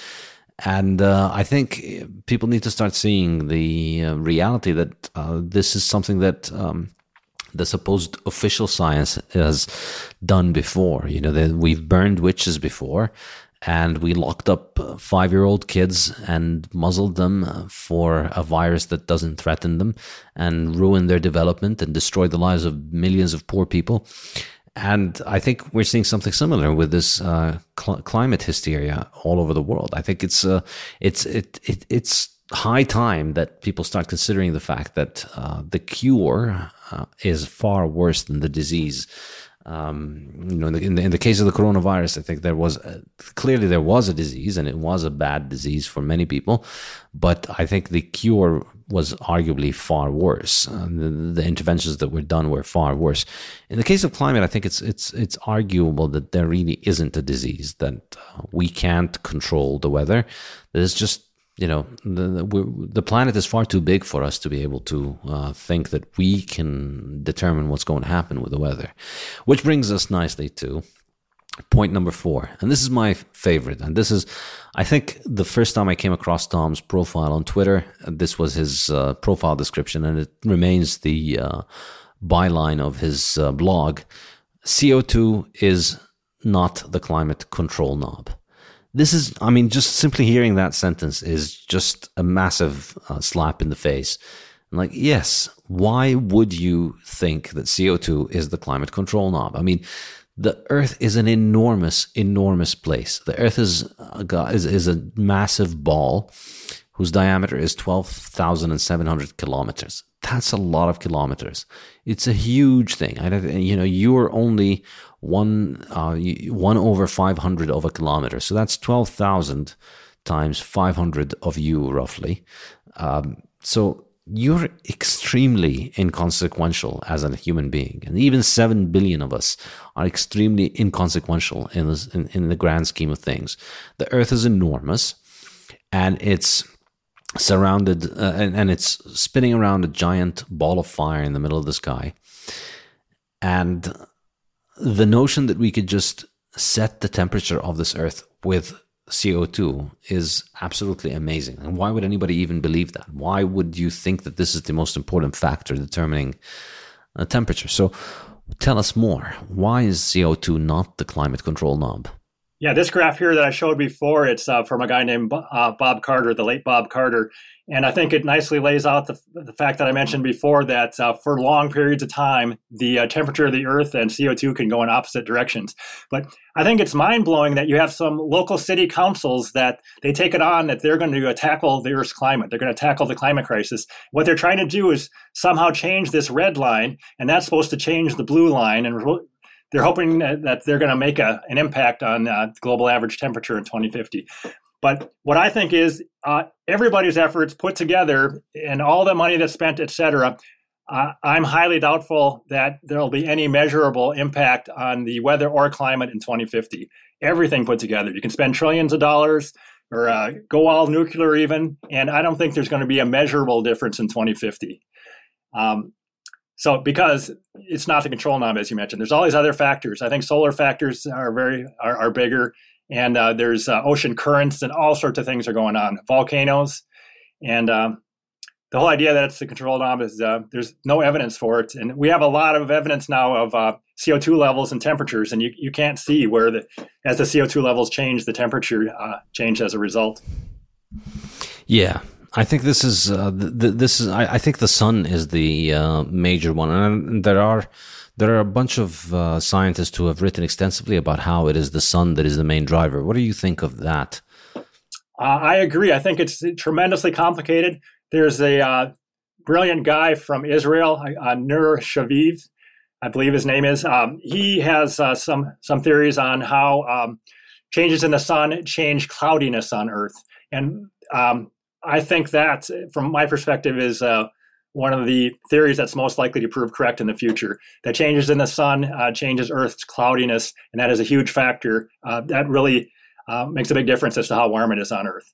And uh, I think people need to start seeing the uh, reality that uh, this is something that um, the supposed official science has done before. You know, we've burned witches before, and we locked up five year old kids and muzzled them for a virus that doesn't threaten them and ruin their development and destroy the lives of millions of poor people. And I think we're seeing something similar with this uh, cl- climate hysteria all over the world. I think it's uh, it's it, it it's high time that people start considering the fact that uh, the cure uh, is far worse than the disease. Um, you know, in the, in the, in the case of the coronavirus, I think there was a, clearly there was a disease, and it was a bad disease for many people. But I think the cure was arguably far worse. Uh, the, the, interventions that were done were far worse. In the case of climate, I think it's it's it's arguable that there really isn't a disease that uh, we can't control the weather. There's just you know the, the, the, planet is far too big for us to be able to uh, think that we can determine what's going to happen with the weather which brings us nicely to point number four, and this is my favorite, and this is, I think, the first time I came across Tom's profile on Twitter. This was his uh, profile description, and it remains the uh, byline of his uh, blog. CO2 is not the climate control knob. This is, I mean, just simply hearing that sentence is just a massive uh, slap in the face. like, yes, why would you think that CO2 is the climate control knob? I mean, the Earth is an enormous, enormous place. The Earth is a, is, is a massive ball whose diameter is 12,700 kilometers. That's a lot of kilometers. It's a huge thing. I, you know, you're only one uh, one over 500 of a kilometer, so that's 12,000 times 500 of you, roughly. Um, so you're extremely inconsequential as a human being. And even 7 billion of us are extremely inconsequential in, this, in, in, the grand scheme of things. The earth is enormous and it's surrounded uh, and, and it's spinning around a giant ball of fire in the middle of the sky. And the notion that we could just set the temperature of this earth with CO2 is absolutely amazing. And why would anybody even believe that? Why would you think that this is the most important factor determining a temperature? So tell us more. Why is CO2 not the climate control knob? Yeah, this graph here that I showed before, it's uh, from a guy named uh, Bob Carter, the late Bob Carter. And I think it nicely lays out the, the fact that I mentioned before that uh, for long periods of time, the uh, temperature of the Earth and CO2 can go in opposite directions. But I think it's mind blowing that you have some local city councils that they take it on that they're going to tackle the Earth's climate. They're going to tackle the climate crisis. What they're trying to do is somehow change this red line, and that's supposed to change the blue line. And they're hoping that they're going to make a, an impact on uh, global average temperature in 2050. But what I think is uh, everybody's efforts put together and all the money that's spent, et cetera, uh, I'm highly doubtful that there'll be any measurable impact on the weather or climate in 2050. Everything put together. You can spend trillions of dollars or uh, go all nuclear even, and I don't think there's going to be a measurable difference in 2050. Um, so because it's not the control knob, as you mentioned, there's all these other factors. I think solar factors are very are, are bigger and uh, there's uh, ocean currents and all sorts of things are going on, volcanoes, and um, the whole idea that it's the control knob is uh, there's no evidence for it, and we have a lot of evidence now of uh, CO2 levels and temperatures, and you, you can't see where the as the CO2 levels change, the temperature uh, change as a result. Yeah, I think this is uh, th- this is I, I, think the sun is the uh, major one, and there are there are a bunch of uh, scientists who have written extensively about how it is the sun that is the main driver. What do you think of that? Uh, I agree. I think it's tremendously complicated. There's a uh, brilliant guy from Israel, uh, Nir Shaviv, I believe his name is. Um, he has uh, some some theories on how um, changes in the sun change cloudiness on Earth, and um, I think that, from my perspective, is uh, one of the theories that's most likely to prove correct in the future. That changes in the sun uh, changes Earth's cloudiness, and that is a huge factor. Uh, that really uh, makes a big difference as to how warm it is on Earth.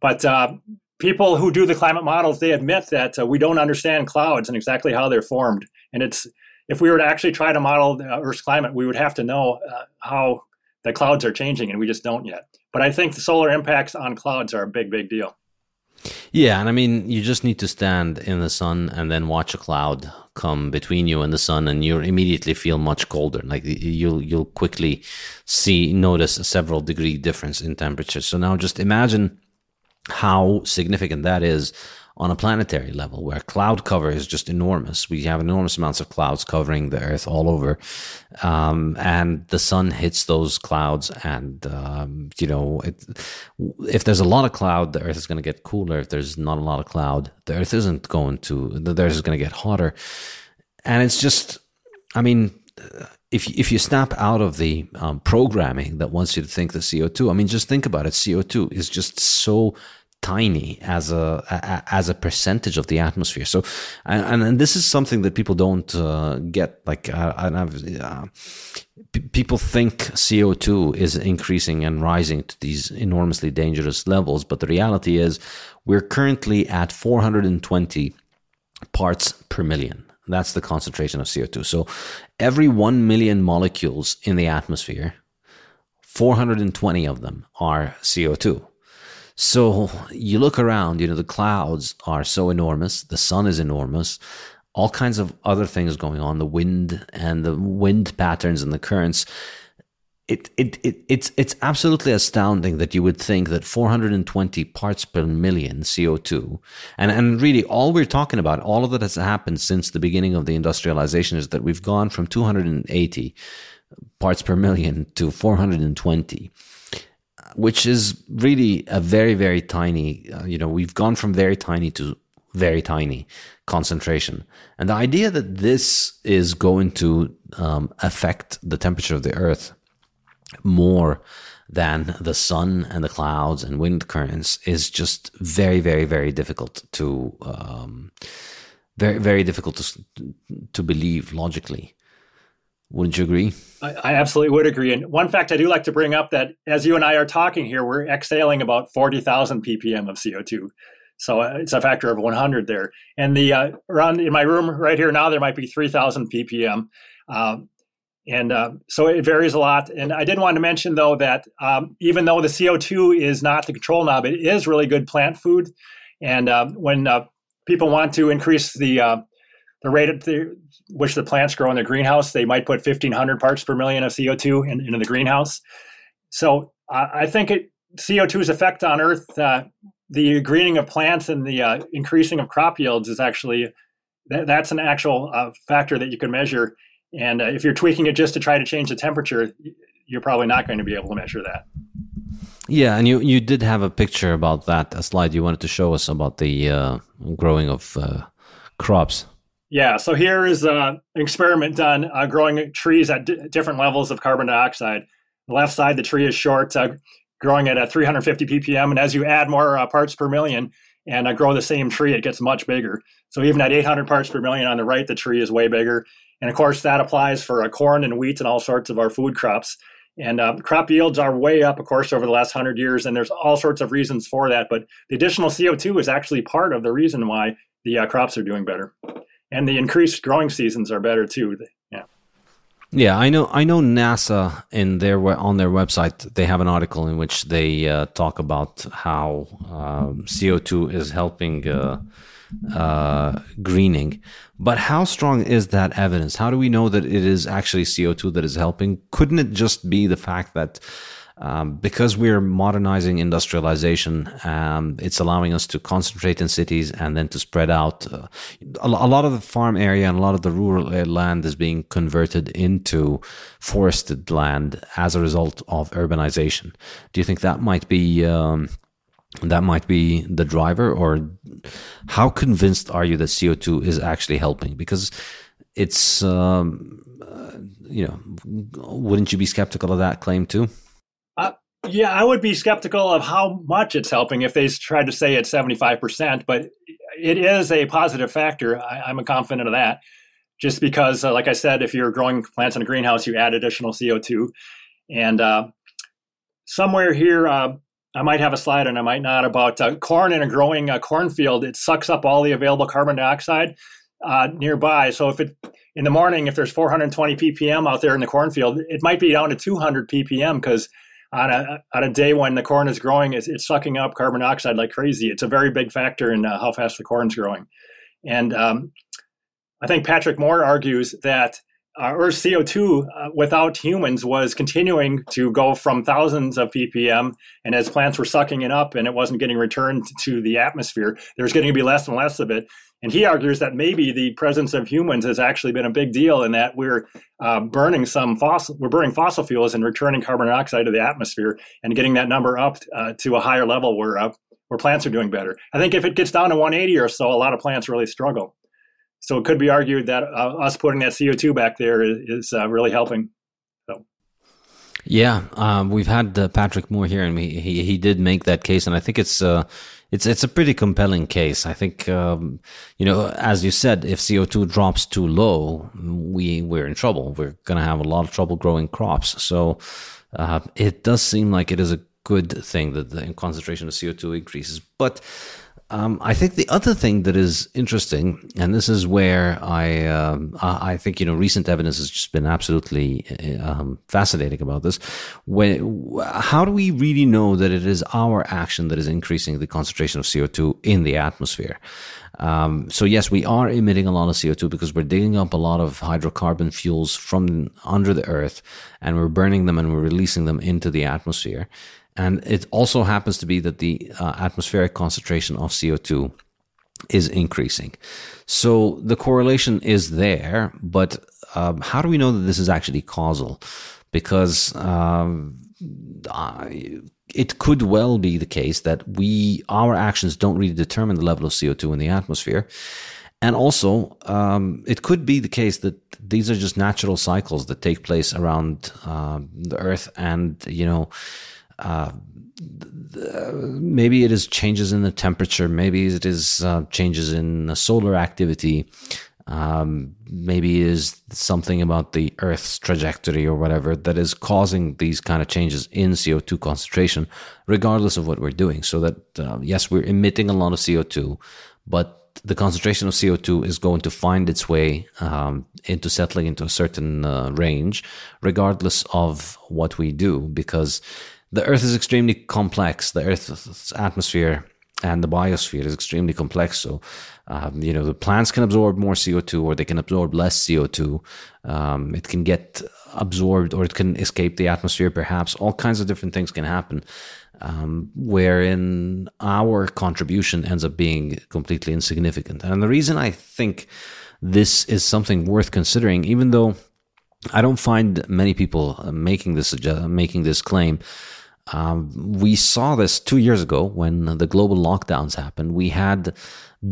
But uh, people who do the climate models, they admit that uh, we don't understand clouds and exactly how they're formed. And it's if we were to actually try to model Earth's climate, we would have to know how the clouds are changing, and we just don't yet. But I think the solar impacts on clouds are a big, big deal. Yeah, and I mean, you just need to stand in the sun and then watch a cloud come between you and the sun, and you immediately feel much colder. Like you'll you'll quickly see notice a several degree difference in temperature. So now just imagine how significant that is on a planetary level where cloud cover is just enormous. We have enormous amounts of clouds covering the earth all over. Um, and the sun hits those clouds. And, um, you know, it, if there's a lot of cloud, the earth is going to get cooler. If there's not a lot of cloud, the earth isn't going to, the earth is going to get hotter. And it's just, I mean, if if you snap out of the um, programming that wants you to think the CO2, I mean, just think about it. CO2 is just so tiny as a, a, as a percentage of the atmosphere. So, and and this is something that people don't uh, get. Like, uh, uh, p- people think CO two is increasing and rising to these enormously dangerous levels, but the reality is we're currently at 420 parts per million. That's the concentration of CO2. So every 1 million molecules in the atmosphere 420 of them are CO2. So you look around, you know, the clouds are so enormous, the sun is enormous, all kinds of other things going on, the wind and the wind patterns and the currents. It, it, it, it's, it's absolutely astounding that you would think that 420 parts per million CO2, and, and really all we're talking about, all of that has happened since the beginning of the industrialization is that we've gone from 280 parts per million to 420 which is really a very very tiny uh, you know we've gone from very tiny to very tiny concentration. And the idea that this is going to um, affect the temperature of the earth more than the sun and the clouds and wind currents is just very very very difficult to um, very very difficult to to believe logically wouldn't you agree? I, I, absolutely would agree. And one fact I do like to bring up that as you and I are talking here, we're exhaling about 40,000 ppm of CO2. So uh, it's a factor of 100 there. And the uh, around in my room right here now, there might be 3,000 ppm. Um, and uh, so it varies a lot. And I did want to mention, though, that um, even though the CO2 is not the control knob, it is really good plant food. And uh, when uh, people want to increase the uh, the rate of the, which the plants grow in the greenhouse, they might put 1,500 parts per million of CO2 in, into the greenhouse. So uh, I think it, CO2's effect on Earth, uh, the greening of plants and the uh, increasing of crop yields is actually that, that's an actual uh, factor that you can measure. And uh, if you're tweaking it just to try to change the temperature, you're probably not going to be able to measure that. Yeah, and you you did have a picture about that, a slide you wanted to show us about the uh, growing of crops. Yeah, so here is uh, an experiment done uh, growing trees at d- different levels of carbon dioxide. The left side, the tree is short, uh, growing at 350 ppm, and as you add more uh, parts per million and uh, grow the same tree, it gets much bigger. So even at 800 parts per million on the right, the tree is way bigger. And of course, that applies for uh, corn and wheat and all sorts of our food crops. And crop yields are way up, of course, over the last 100 years, and there's all sorts of reasons for that. But the additional CO2 is actually part of the reason why the crops are doing better and the increased growing seasons are better too. Yeah. Yeah, I know. I know NASA in their on their website they have an article in which they uh, talk about how um, CO two is helping uh, uh, greening. But how strong is that evidence? How do we know that it is actually CO two that is helping? Couldn't it just be the fact that um, because we're modernizing industrialization, um, it's allowing us to concentrate in cities and then to spread out. Uh, a, a, lot of the farm area and a lot of the rural land is being converted into forested land as a result of urbanization. Do you think that might be um, that might be the driver, or how convinced are you that CO two is actually helping? Because it's um, uh, you know, wouldn't you be skeptical of that claim too? Yeah, I would be skeptical of how much it's helping if they tried to say it's 75%, but it is a positive factor. I, am confident of that. Just because, uh, like I said, if you're growing plants in a greenhouse, you add additional CO2. And uh, somewhere here, uh, I might have a slide and I might not about uh, corn in a growing uh, cornfield. It sucks up all the available carbon dioxide uh, nearby. So if it in the morning, if there's 420 ppm out there in the cornfield, it might be down to 200 ppm because on a on a day when the corn is growing, it's, it's sucking up carbon dioxide like crazy. It's a very big factor in uh, how fast the corn's growing. And um, I think Patrick Moore argues that uh, Earth's CO2 uh, without humans was continuing to go from thousands of ppm, and as plants were sucking it up and it wasn't getting returned to the atmosphere, there was getting to be less and less of it. And he argues that maybe the presence of humans has actually been a big deal in that we're uh, burning some fossil, we're burning fossil fuels and returning carbon dioxide to the atmosphere and getting that number up uh, to a higher level where uh, where plants are doing better. I think if it gets down to 180 or so, a lot of plants really struggle. So it could be argued that uh, us putting that CO2 back there is, is uh, really helping. So. Yeah, um, we've had uh, Patrick Moore here, and he, he, he did make that case, and I think it's uh, it's it's a pretty compelling case. I think um, you know, as you said, if CO two drops too low, we we're in trouble. We're going to have a lot of trouble growing crops. So uh, it does seem like it is a good thing that the concentration of CO two increases, but Um, I think the other thing that is interesting, and this is where I um, I think you know recent evidence has just been absolutely um, fascinating about this. When how do we really know that it is our action that is increasing the concentration of CO two in the atmosphere? Um, so yes, we are emitting a lot of CO2 because we're digging up a lot of hydrocarbon fuels from under the earth and we're burning them and we're releasing them into the atmosphere. And it also happens to be that the uh, atmospheric concentration of CO2 is increasing. So the correlation is there, but um, how do we know that this is actually causal? Because um, it could well be the case that we our actions don't really determine the level of CO2 in the atmosphere. And also, um, it could be the case that these are just natural cycles that take place around uh, the Earth, and you know, uh, maybe it is changes in the temperature, maybe it is uh, changes in solar activity, um, maybe it is something about the Earth's trajectory or whatever that is causing these kind of changes in CO2 concentration, regardless of what we're doing. So that, uh, yes, we're emitting a lot of CO2, but the concentration of CO2 is going to find its way um, into settling into a certain uh, range, regardless of what we do, because the Earth is extremely complex. The Earth's atmosphere and the biosphere is extremely complex. So, um, you know, the plants can absorb more CO2 or they can absorb less CO2. Um, it can get absorbed or it can escape the atmosphere, perhaps. All kinds of different things can happen, um, wherein our contribution ends up being completely insignificant. And the reason I think this is something worth considering, even though I don't find many people making this making this claim, um, we saw this two years ago when the global lockdowns happened. We had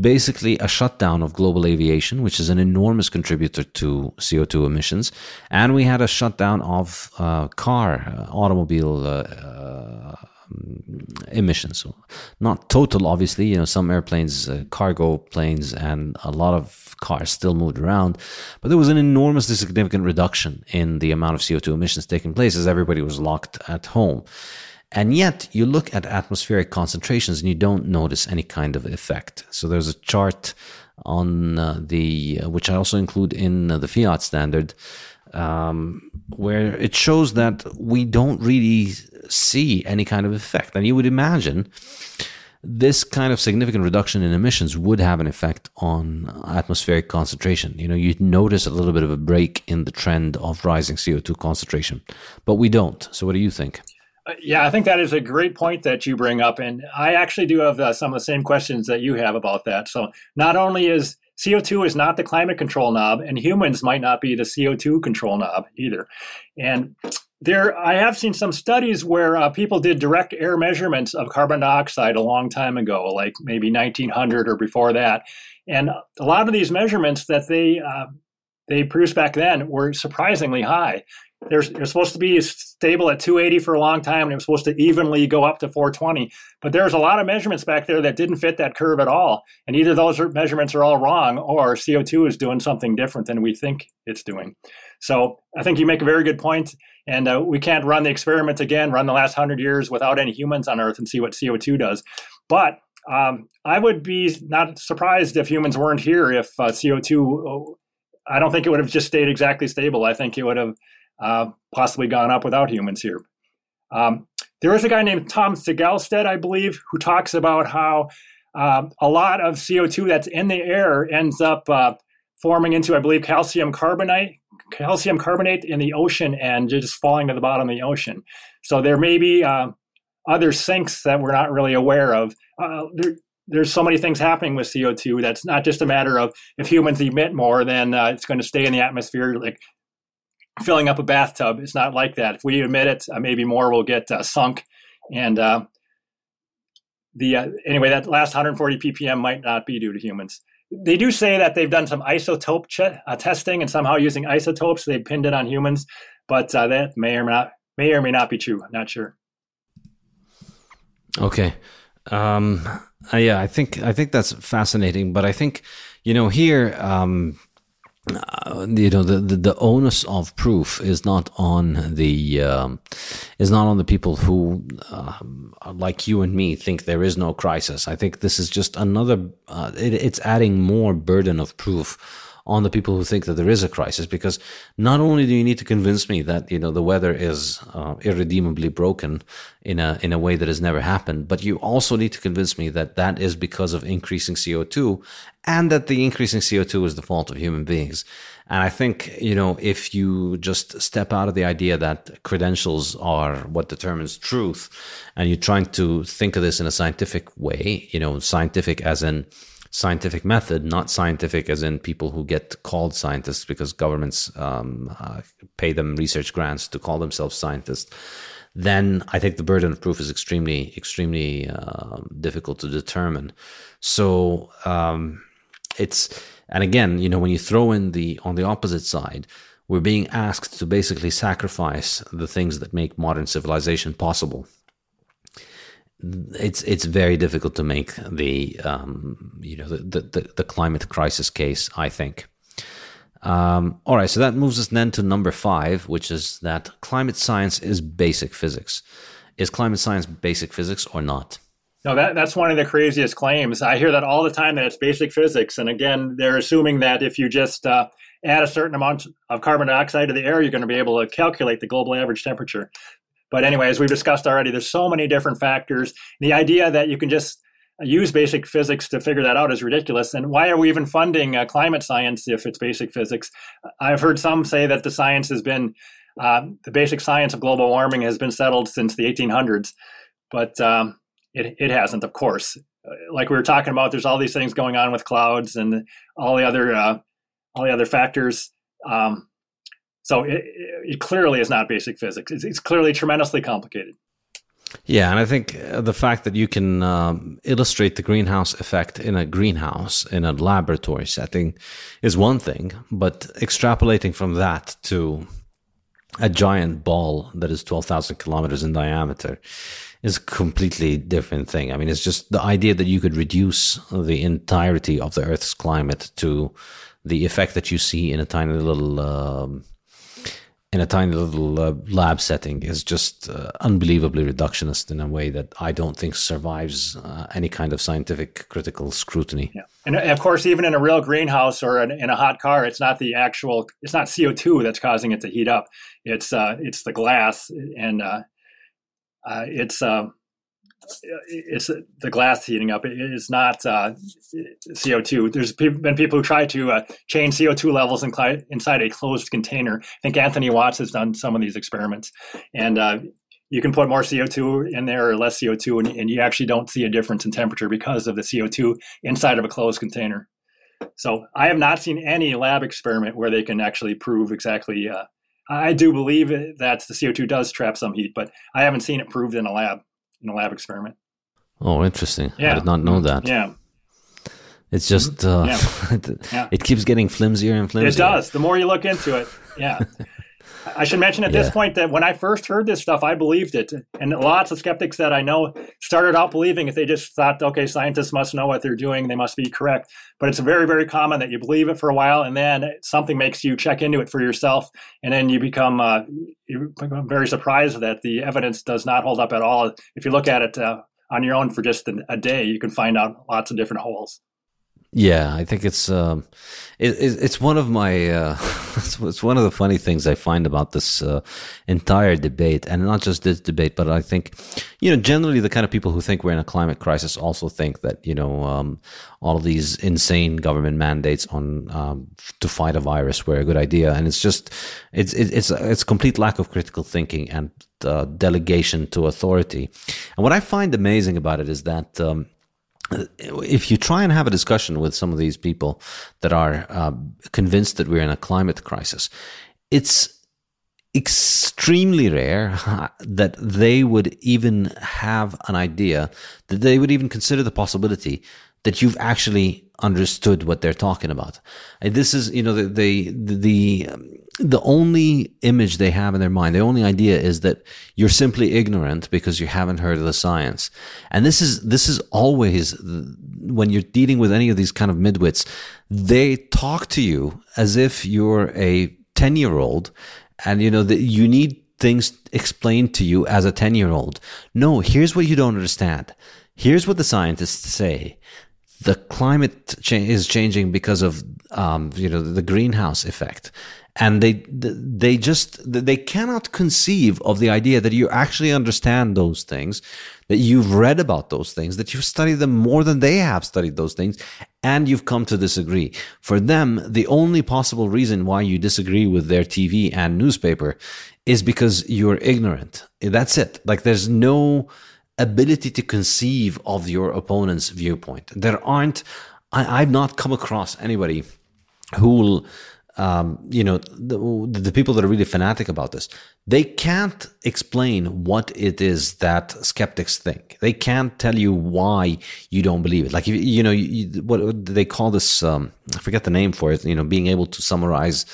basically a shutdown of global aviation, which is an enormous contributor to CO2 emissions. And we had a shutdown of uh, car, uh, automobile uh, uh emissions. So not total, obviously. You know, some airplanes, uh, cargo planes, and a lot of cars still moved around, but there was an enormously significant reduction in the amount of CO2 emissions taking place as everybody was locked at home. And yet you look at atmospheric concentrations and you don't notice any kind of effect. So there's a chart on uh, the, uh, which I also include in uh, the fiat standard, um, where it shows that we don't really see any kind of effect. And you would imagine this kind of significant reduction in emissions would have an effect on atmospheric concentration. You know, you'd notice a little bit of a break in the trend of rising CO2 concentration, but we don't. So, what do you think? Uh, yeah, I think that is a great point that you bring up. And I actually do have uh, some of the same questions that you have about that. So, not only is CO2 is not the climate control knob, and humans might not be the CO2 control knob either. And there, I have seen some studies where uh, people did direct air measurements of carbon dioxide a long time ago, like maybe 1900 or before that. And a lot of these measurements that they uh, they produced back then were surprisingly high they're, they're supposed to be stable at 280 for a long time and it was supposed to evenly go up to 420 but there's a lot of measurements back there that didn't fit that curve at all and either those measurements are all wrong or co2 is doing something different than we think it's doing. So i think you make a very good point and uh, we can't run the experiment again run the last 100 years without any humans on earth and see what co2 does. But um, i would be not surprised if humans weren't here if uh, co2 i don't think it would have just stayed exactly stable. I think it would have uh, possibly gone up without humans here. Um, there is a guy named Tom Segalstad, I believe, who talks about how uh, a lot of CO2 that's in the air ends up uh, forming into, I believe, calcium carbonate, calcium carbonate in the ocean and just falling to the bottom of the ocean. So there may be uh, other sinks that we're not really aware of. Uh, there, there's so many things happening with CO2 that's not just a matter of if humans emit more, then uh, it's going to stay in the atmosphere. Like filling up a bathtub. It's not like that. If we admit it, uh, maybe more will get uh, sunk. And uh, the uh, anyway, that last 140 ppm might not be due to humans. They do say that they've done some isotope ch- uh, testing, and somehow using isotopes, they pinned it on humans. But uh, that may or may not may or may not be true. I'm not sure. Okay. Um, yeah, I think I think that's fascinating. But I think you know here. Um, uh, you know the, the, the onus of proof is not on the um, is not on the people who uh, like you and me think there is no crisis. I think this is just another. Uh, it, it's adding more burden of proof on the people who think that there is a crisis because not only do you need to convince me that you know the weather is uh, irredeemably broken in a in a way that has never happened but you also need to convince me that that is because of increasing CO2 and that the increasing CO2 is the fault of human beings. And I think, you know, if you just step out of the idea that credentials are what determines truth and you're trying to think of this in a scientific way, you know, scientific as in scientific method, not scientific as in people who get called scientists because governments um, uh, pay them research grants to call themselves scientists, then I think the burden of proof is extremely, extremely uh, difficult to determine. So um, it's, and again, you know, when you throw in the on the opposite side, we're being asked to basically sacrifice the things that make modern civilization possible it's it's very difficult to make the um, you know the, the, the climate crisis case. I think. Um, all right, so that moves us then to number five, which is that climate science is basic physics. Is climate science basic physics or not? No, that, that's one of the craziest claims. I hear that all the time that it's basic physics. And again, they're assuming that if you just uh, add a certain amount of carbon dioxide to the air, you're going to be able to calculate the global average temperature. But anyway, as we've discussed already, there's so many different factors. The idea that you can just use basic physics to figure that out is ridiculous. And why are we even funding uh, climate science if it's basic physics? I've heard some say that the science has been, uh, the basic science of global warming has been settled since the 1800s, but um, it, it hasn't, of course. Uh, like we were talking about, there's all these things going on with clouds and all the other uh, all the other factors. Um, so it, it clearly is not basic physics. It's, it's, clearly tremendously complicated. Yeah, and I think uh, the fact that you can um, illustrate the greenhouse effect in a greenhouse in a laboratory setting is one thing, but extrapolating from that to a giant ball that is 12,000 kilometers in diameter is a completely different thing. I mean, it's just the idea that you could reduce the entirety of the Earth's climate to the effect that you see in a tiny little um, in a tiny little uh, lab setting is just uh, unbelievably reductionist in a way that I don't think survives uh, any kind of scientific critical scrutiny. Yeah. And of course, even in a real greenhouse or in, in a hot car, it's not the actual, it's not CO2 that's causing it to heat up. It's, uh, it's the glass and uh, uh, it's, it's the glass heating up. It is not uh, CO2. There's been people who try to uh, change CO2 levels inside a closed container. I think Anthony Watts has done some of these experiments, and uh, you can put more CO2 in there or less CO2, and, and, you actually don't see a difference in temperature because of the CO2 inside of a closed container. So I have not seen any lab experiment where they can actually prove exactly. Uh, I do believe that the CO2 does trap some heat, but I haven't seen it proved in a lab in a lab experiment. Oh, interesting. Yeah. I did not know that. Yeah. It's just, uh, yeah. [laughs] yeah. it keeps getting flimsier and flimsier. It does. The more you look into it. Yeah. I should mention at yeah. this point that when I first heard this stuff, I believed it. And lots of skeptics that I know started out believing it. They just thought, okay, scientists must know what they're doing. They must be correct. But it's very, very common that you believe it for a while and then something makes you check into it for yourself. And then you become, uh, you become very surprised that the evidence does not hold up at all. If you look at it uh, on your own for just a day, you can find out lots of different holes. Yeah, I think it's um, it, it's one of my uh, [laughs] it's, one of the funny things I find about this uh, entire debate, and not just this debate, but I think you know generally the kind of people who think we're in a climate crisis also think that you know um, all of these insane government mandates on um, to fight a virus were a good idea, and it's just it's it's it's complete lack of critical thinking and uh, delegation to authority. And what I find amazing about it is that um, if you try and have a discussion with some of these people that are uh, convinced that we're in a climate crisis, it's extremely rare that they would even have an idea that they would even consider the possibility that you've actually understood what they're talking about. And this is, you know, the the the, the only image they have in their mind, the only idea is that you're simply ignorant because you haven't heard of the science. And this is this is always when you're dealing with any of these kind of midwits, they talk to you as if you're a 10 year old and you know that you need things explained to you as a 10 year old. No, here's what you don't understand. Here's what the scientists say. The climate cha- is changing because of, um, you know, the greenhouse effect. And they, they just, they cannot conceive of the idea that you actually understand those things, that you've read about those things, that you've studied them more than they have studied those things, and you've come to disagree. For them, the only possible reason why you disagree with their TV and newspaper is because you're ignorant. That's it. Like there's no ability to conceive of your opponent's viewpoint. There aren't, I, have not come across anybody who will um, you know, the, the people that are really fanatic about this, they can't explain what it is that skeptics think. They can't tell you why you don't believe it. Like, you, you know, you, what they call this, um, I forget the name for it, you know, being able to summarize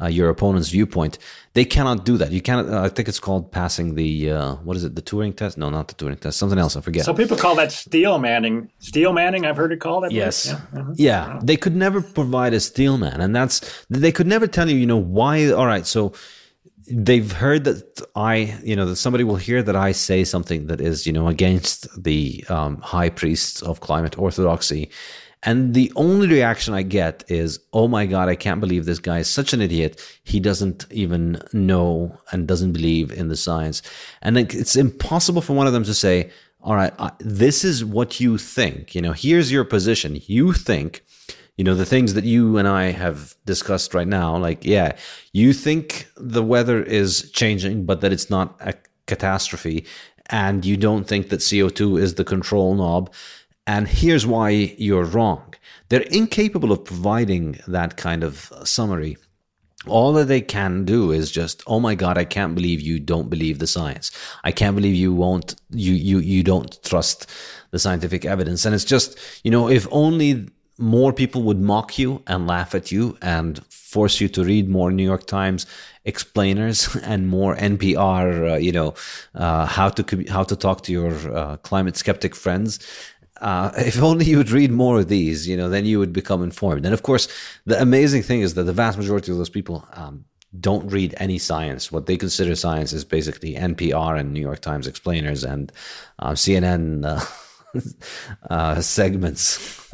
uh, your opponent's viewpoint. They cannot do that. You cannot, uh, I think it's called passing the, uh, what is it, the Turing test? No, not the Turing test, something else, I forget. So people call that steel manning. Steel manning, I've heard it called. that. Yes. Yeah. Uh-huh. yeah. They could never provide a steel man. And that's, they could never tell you, you know, why, all right, so they've heard that I, you know, that somebody will hear that I say something that is, you know, against the um, high priests of climate orthodoxy. And the only reaction I get is, oh my God, I can't believe this guy is such an idiot. He doesn't even know and doesn't believe in the science. And it's impossible for one of them to say, all right, this is what you think. You know, here's your position. You think, you know, the things that you and I have discussed right now, like, yeah, you think the weather is changing, but that it's not a catastrophe. And you don't think that CO2 is the control knob and here's why you're wrong. They're incapable of providing that kind of summary. All that they can do is just, oh my God, I can't believe you don't believe the science. I can't believe you won't, you, you, you don't trust the scientific evidence. And it's just, you know, if only more people would mock you and laugh at you and force you to read more New York Times explainers [laughs] and more NPR, uh, you know, uh, how to how to talk to your uh, climate skeptic friends, uh, [laughs] if only you would read more of these, you know, then you would become informed. And of course, the amazing thing is that the vast majority of those people um, don't read any science. What they consider science is basically NPR and New York Times explainers and uh, CNN uh, [laughs] uh, segments.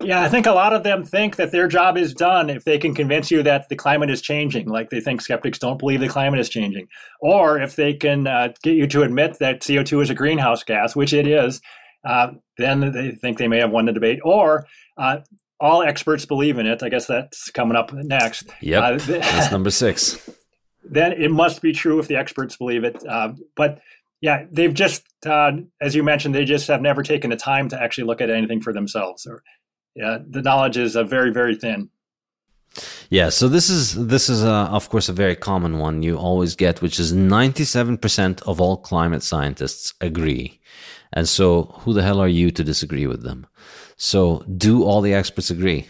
Yeah, I think a lot of them think that their job is done if they can convince you that the climate is changing. Like they think skeptics don't believe the climate is changing, or if they can uh, get you to admit that CO two is a greenhouse gas, which it is uh, then they think they may have won the debate, or uh, all experts believe in it. I guess that's coming up next. Yep, uh, [laughs] that's number six. [laughs] Then it must be true if the experts believe it. Uh, but yeah, they've just, uh, as you mentioned, they just have never taken the time to actually look at anything for themselves. Or yeah, the knowledge is very, very thin. Yeah, so this is this is uh, of course a very common one you always get, which is ninety seven percent of all climate scientists agree. And so, who the hell are you to disagree with them? So, do all the experts agree?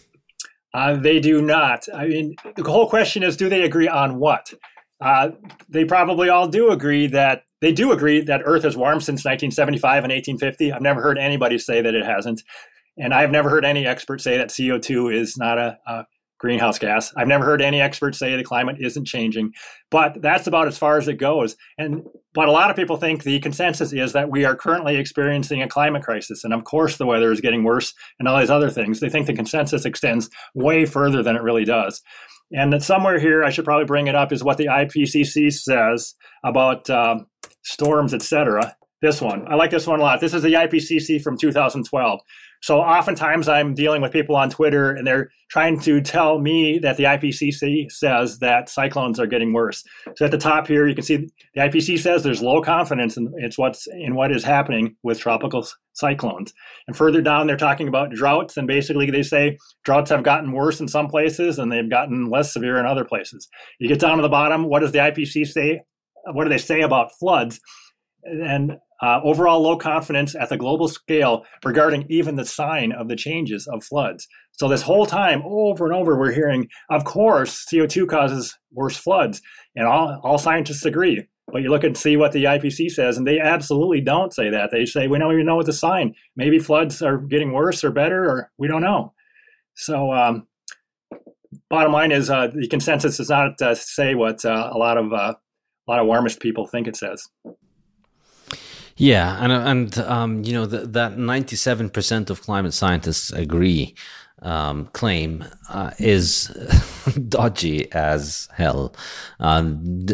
Uh, they do not. I mean, the whole question is do they agree on what? Uh, they probably all do agree that they do agree that Earth has warmed since 1975 and 1850. I've never heard anybody say that it hasn't. And I've never heard any expert say that CO2 is not a, a greenhouse gas. I've never heard any experts say the climate isn't changing, but that's about as far as it goes. And but a lot of people think the consensus is that we are currently experiencing a climate crisis, and of course the weather is getting worse and all these other things. They think the consensus extends way further than it really does. And that somewhere here, I should probably bring it up, is what the IPCC says about um, storms, etc. This one, I like this one a lot. This is the IPCC from 2012. So oftentimes I'm dealing with people on Twitter and they're trying to tell me that the IPCC says that cyclones are getting worse. So at the top here, you can see the IPCC says there's low confidence in it's what's in what is happening with tropical cyclones. And further down, they're talking about droughts, and basically they say droughts have gotten worse in some places and they've gotten less severe in other places. You get down to the bottom, what does the IPCC say? What do they say about floods? And uh, overall low confidence at the global scale regarding even the sign of the changes of floods. So this whole time, over and over, we're hearing, of course, CO2 causes worse floods, and all, all scientists agree. But you look and see what the IPC says, and they absolutely don't say that. They say we don't even know what the sign. Maybe floods are getting worse or better, or we don't know. So, um, bottom line is uh, the consensus does not uh, say what uh, a lot of uh, a lot of warmist people think it says. Yeah, and and um, you know the, that ninety seven percent of climate scientists agree um, claim uh, is [laughs] dodgy as hell. Um,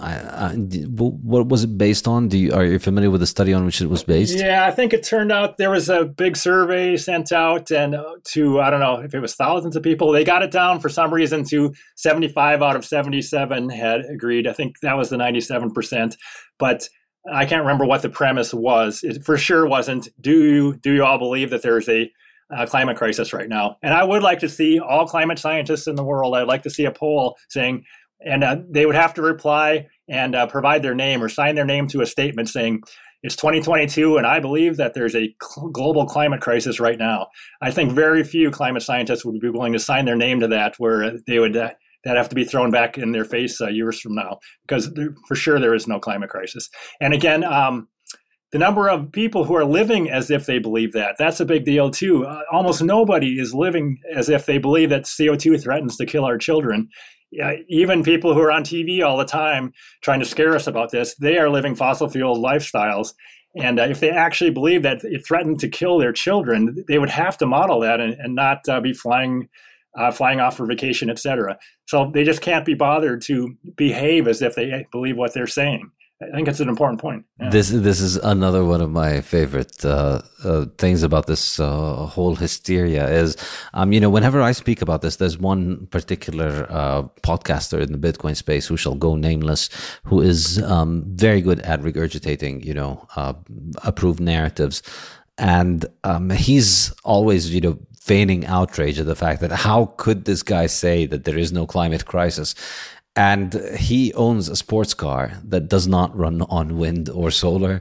I, I, what was it based on? Do you, are you familiar with the study on which it was based? Yeah, I think it turned out there was a big survey sent out, and uh, to I don't know if it was thousands of people. They got it down for some reason to seventy five out of seventy seven had agreed. I think that was the ninety seven percent, but. I can't remember what the premise was. It for sure wasn't. Do you do you all believe that there's a uh, climate crisis right now. And I would like to see all climate scientists in the world. I'd like to see a poll saying, and uh, they would have to reply and uh, provide their name or sign their name to a statement saying, it's 2022, and I believe that there's a cl- global climate crisis right now. I think very few climate scientists would be willing to sign their name to that, where they would uh, that have to be thrown back in their face uh, years from now, because there, for sure there is no climate crisis. And again, um, the number of people who are living as if they believe that that's a big deal too. Uh, almost nobody is living as if they believe that co2 threatens to kill our children. Uh, even people who are on tv all the time trying to scare us about this they are living fossil fuel lifestyles. And uh, if they actually believe that it threatened to kill their children they would have to model that and, and not uh, be flying uh, flying off for vacation, etc. So they just can't be bothered to behave as if they believe what they're saying. I think it's an important point. Yeah. This this is another one of my favorite uh, uh, things about this uh, whole hysteria is, um, you know, whenever I speak about this, there's one particular uh, podcaster in the Bitcoin space who shall go nameless, who is um, very good at regurgitating, you know, uh, approved narratives, and um, he's always, you know, feigning outrage at the fact that how could this guy say that there is no climate crisis? And he owns a sports car that does not run on wind or solar.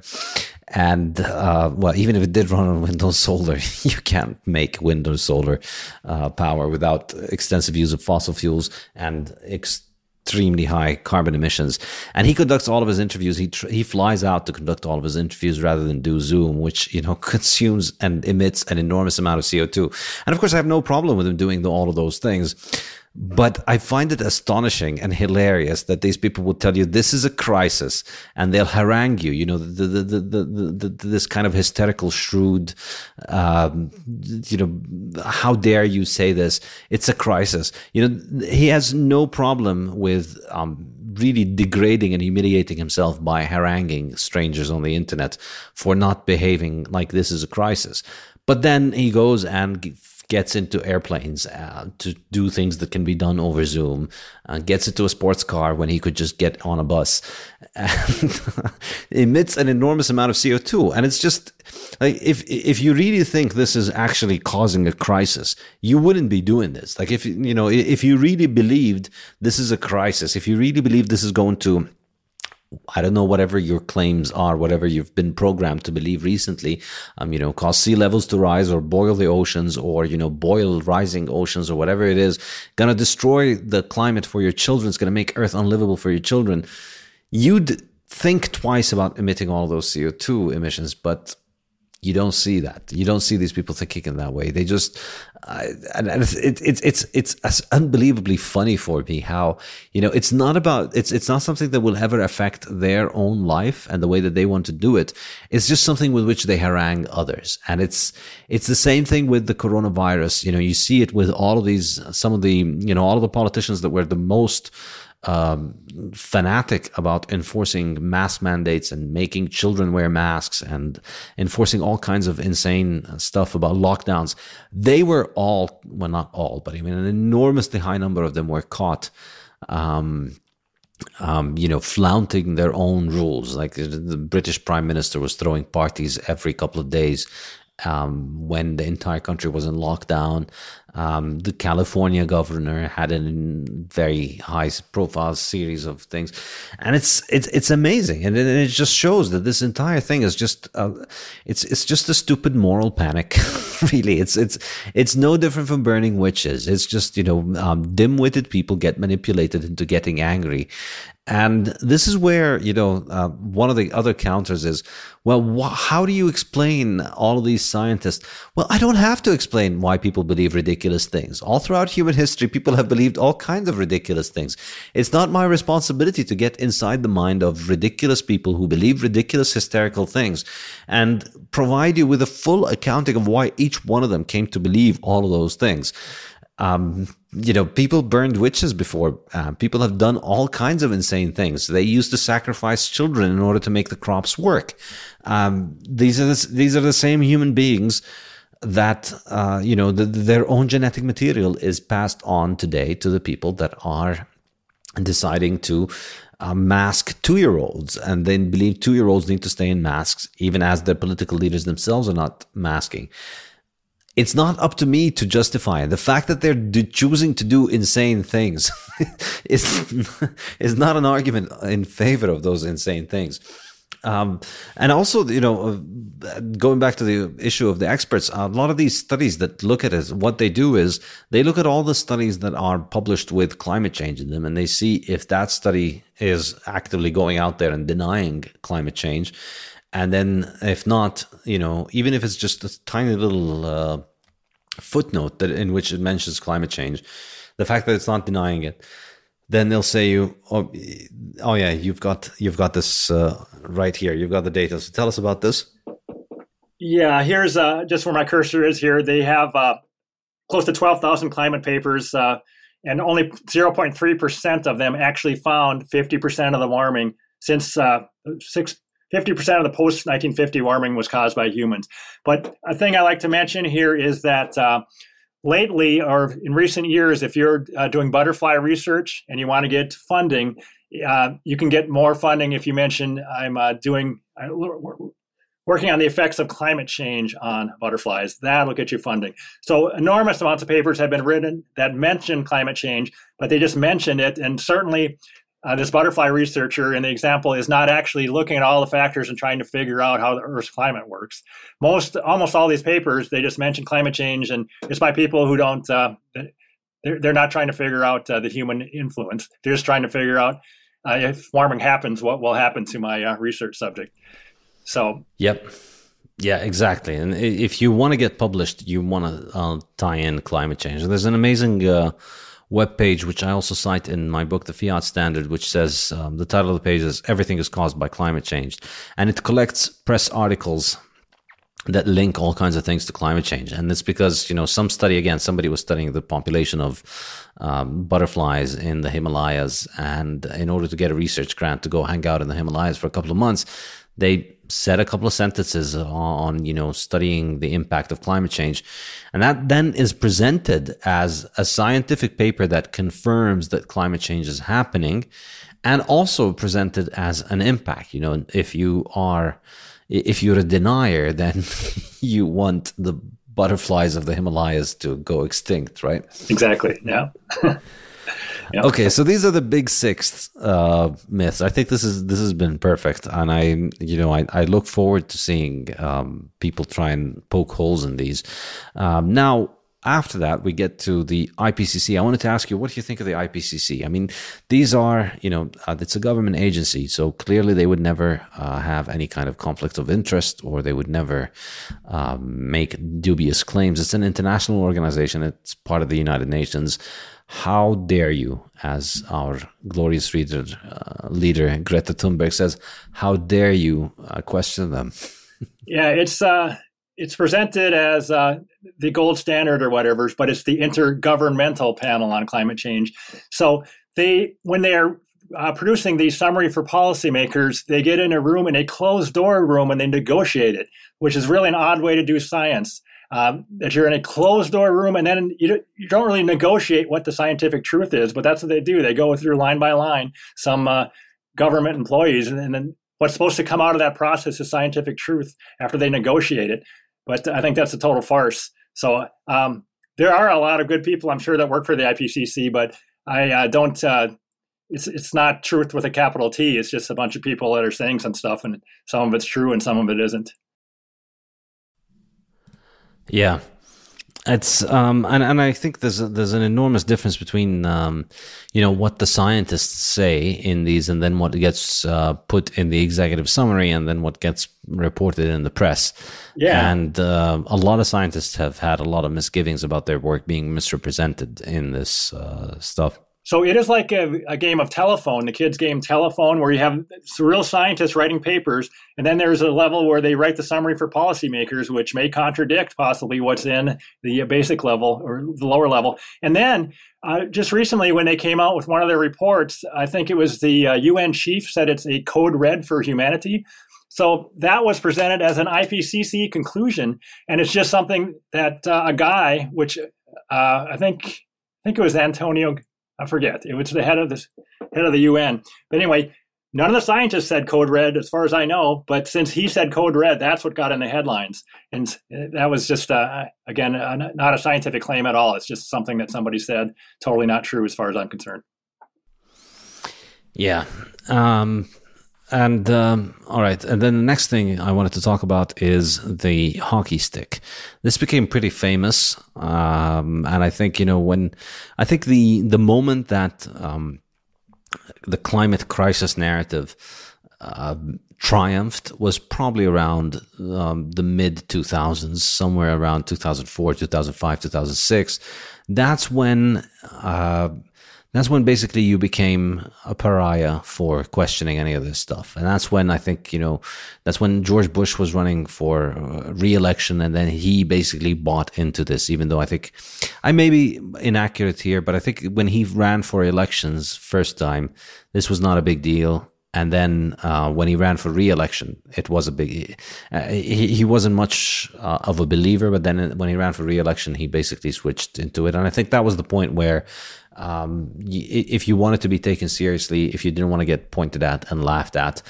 And uh, well even if it did run on wind or solar [laughs] you can't make wind or solar uh, power without extensive use of fossil fuels and extremely high carbon emissions. And he conducts all of his interviews. He tr- he flies out to conduct all of his interviews rather than do zoom which you know [laughs] consumes and emits an enormous amount of co2 and of course i have no problem with him doing the, all of those things but I find it astonishing and hilarious that these people would tell you this is a crisis and they'll harangue you, you know, the, the, the, the, this kind of hysterical, shrewd, um, you know, how dare you say this? It's a crisis. You know, he has no problem with, um, really degrading and humiliating himself by haranguing strangers on the internet for not behaving like this is a crisis. But then he goes and gets into airplanes uh, to do things that can be done over Zoom, uh, gets into a sports car when he could just get on a bus, and [laughs] emits an enormous amount of CO two. And it's just like if if you really think this is actually causing a crisis, you wouldn't be doing this. Like if you know if you really believed this is a crisis, if you really believe this is going to I don't know, whatever your claims are, whatever you've been programmed to believe recently, um, you know, cause sea levels to rise or boil the oceans or, you know, boil rising oceans or whatever it is, gonna destroy the climate for your children, it's gonna make Earth unlivable for your children. You'd think twice about emitting all those CO2 emissions, but you don't see that. You don't see these people thinking in that way. They just, uh, and, it's, it's, it's, it's unbelievably funny for me how, you know, it's not about, it's, it's not something that will ever affect their own life and the way that they want to do it. It's just something with which they harangue others. And it's, it's the same thing with the coronavirus. You know, you see it with all of these, some of the, you know, all of the politicians that were the most, um, fanatic about enforcing mask mandates and making children wear masks and enforcing all kinds of insane stuff about lockdowns. They were all, well, not all, but I mean, an enormously high number of them were caught. Um, um, you know, flaunting their own rules. Like the British Prime Minister was throwing parties every couple of days um, when the entire country was in lockdown. Um, the California governor had a very high profile series of things, and it's it's it's amazing, and it, it just shows that this entire thing is just uh, it's it's just a stupid moral panic. [laughs] really, it's it's it's no different from burning witches. It's just you know um, dim-witted people get manipulated into getting angry, and this is where, you know, uh, one of the other counters is, well, wh- how do you explain all of these scientists? Well, I don't have to explain why people believe ridiculous things. All throughout human history, people have believed all kinds of ridiculous things. It's not my responsibility to get inside the mind of ridiculous people who believe ridiculous, hysterical things and provide you with a full accounting of why each one of them came to believe all of those things. Um, you know, people burned witches before. Uh, people have done all kinds of insane things. They used to sacrifice children in order to make the crops work. Um, these are the, these are the same human beings that uh, you know the, their own genetic material is passed on today to the people that are deciding to uh, mask two year olds and then believe two year olds need to stay in masks even as their political leaders themselves are not masking it's not up to me to justify. The fact that they're choosing to do insane things [laughs] is [laughs] is not an argument in favor of those insane things. Um, and also, you know, uh, going back to the issue of the experts, a lot of these studies that look at it, what they do is they look at all the studies that are published with climate change in them, and they see if that study is actively going out there and denying climate change and then if not you know even if it's just a tiny little uh, footnote that in which it mentions climate change the fact that it's not denying it then they'll say you oh, oh yeah you've got you've got this uh, right here. You've got the data. So tell us about this. Yeah here's uh, just where my cursor is here. They have uh, close to 12000 climate papers uh, and only 0.3% of them actually found 50% of the warming since uh, six 50% of the post 1950 warming was caused by humans. But a thing I like to mention here is that uh, lately or in recent years, if you're uh, doing butterfly research and you want to get funding, uh, you can get more funding if you mention I'm uh, doing uh, working on the effects of climate change on butterflies. That'll get you funding. So enormous amounts of papers have been written that mention climate change, but they just mention it, and certainly uh, this butterfly researcher in the example is not actually looking at all the factors and trying to figure out how the Earth's climate works. Most, almost all these papers, they just mention climate change, and it's by people who don't. Uh, they're, they're not trying to figure out uh, the human influence. They're just trying to figure out uh, if warming happens, what will happen to my uh, research subject. So. Yep. Yeah, exactly. And if you want to get published, you want to uh, tie in climate change. There's an amazing web page, which I also cite in my book, The Fiat Standard, which says um, the title of the page is Everything is Caused by Climate Change. And it collects press articles that link all kinds of things to climate change. And it's because, you know, some study, again, somebody was studying the population of um, butterflies in the Himalayas. And in order to get a research grant to go hang out in the Himalayas for a couple of months, they said a couple of sentences on, you know, studying the impact of climate change. And that then is presented as a scientific paper that confirms that climate change is happening and also presented as an impact. You know, if you are, if you're a denier, [laughs] then you want the butterflies of the Himalayas to go extinct, right? Exactly. Yeah. [laughs] Okay, so these are the big six uh, myths. I think this is this has been perfect, and I you know I, I look forward to seeing um, people try and poke holes in these. Um, now, after that, we get to the IPCC. I wanted to ask you, what do you think of the IPCC? I mean, these are, you know, uh, it's a government agency, so clearly they would never uh, have any kind of conflict of interest or they would never um, make dubious claims. It's an international organization, it's part of the United Nations. How dare you, as our glorious reader, uh, leader Greta Thunberg says, how dare you uh, question them? [laughs] yeah, it's uh, it's presented as uh, the gold standard or whatever, but it's the intergovernmental panel on climate change. So they, when they are uh, producing the summary for policymakers, they get in a room in a closed door room and they negotiate it, which is really an odd way to do science um, that you're in a closed door room and then you don't, you don't really negotiate what the scientific truth is, but that's what they do. They go through line by line some uh, government employees, and, and, then what's supposed to come out of that process is scientific truth after they negotiate it. But I think that's a total farce. So um, there are a lot of good people, I'm sure, that work for the IPCC, but I uh, don't. Uh, it's it's not truth with a capital T. It's just a bunch of people that are saying some stuff, and some of it's true and some of it isn't. Yeah, it's um, and and I think there's a, there's an enormous difference between um, you know what the scientists say in these, and then what gets uh, put in the executive summary, and then what gets reported in the press. Yeah, and uh, a lot of scientists have had a lot of misgivings about their work being misrepresented in this uh, stuff. So it is like a, a, game of telephone, the kids' game telephone, where you have real scientists writing papers, and then there's a level where they write the summary for policymakers, which may contradict possibly what's in the basic level or the lower level. And then uh, just recently, when they came out with one of their reports, I think it was the uh, UN chief said it's a code red for humanity. So that was presented as an IPCC conclusion, and it's just something that uh, a guy, which uh, I think I think it was Antonio I forget. It was the head of the head of the UN. But anyway, none of the scientists said code red, as far as I know. But since he said code red, that's what got in the headlines, and that was just uh, again uh, not a scientific claim at all. It's just something that somebody said. Totally not true, as far as I'm concerned. Yeah. Um, and um, all right, and then the next thing I wanted to talk about is the hockey stick. This became pretty famous, um, and I think you know when I think the the moment that um, the climate crisis narrative uh, triumphed was probably around um, the mid 2000s, somewhere around 2004, 2005, 2006. That's when. Uh, that's when basically you became a pariah for questioning any of this stuff. And that's when I think, you know, that's when George Bush was running for uh, re-election and then he basically bought into this, even though I think I may be inaccurate here, but I think when he ran for elections first time, this was not a big deal. And then uh, when he ran for re-election, it was a big. Uh, he he wasn't much uh, of a believer, but then when he ran for re-election, he basically switched into it. And I think that was the point where um, if you wanted to be taken seriously, if you didn't want to get pointed at and laughed at,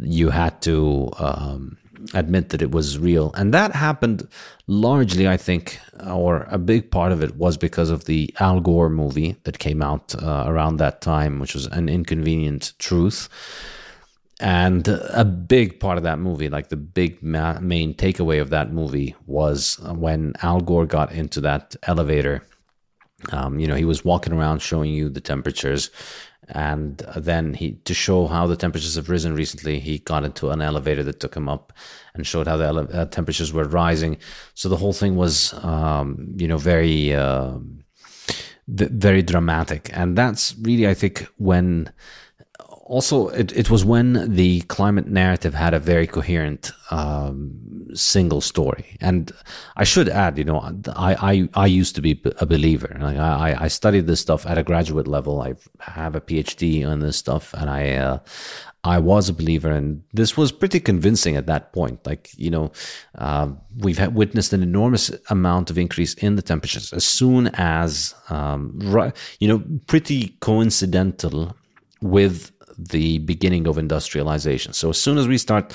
you had to um, admit that it was real. And that happened largely, I think, or a big part of it was because of the Al Gore movie that came out uh, around that time, which was An Inconvenient Truth. And a big part of that movie, like the big ma- main takeaway of that movie, was when Al Gore got into that elevator um, you know, he was walking around showing you the temperatures, and then he to show how the temperatures have risen recently, he got into an elevator that took him up and showed how the ele- uh, temperatures were rising. So the whole thing was, um, you know, very, uh, very dramatic, and that's really, I think, when also it, it was when the climate narrative had a very coherent um, single story. And i should add you know i i, I used to be a believer. Like I, I studied this stuff at a graduate level. I have a phd on this stuff. And i uh, I was a believer, and this was pretty convincing at that point. Like, you know, uh, we've witnessed an enormous amount of increase in the temperatures. As soon as, um, you know, pretty coincidental with the beginning of industrialization. So as soon as we start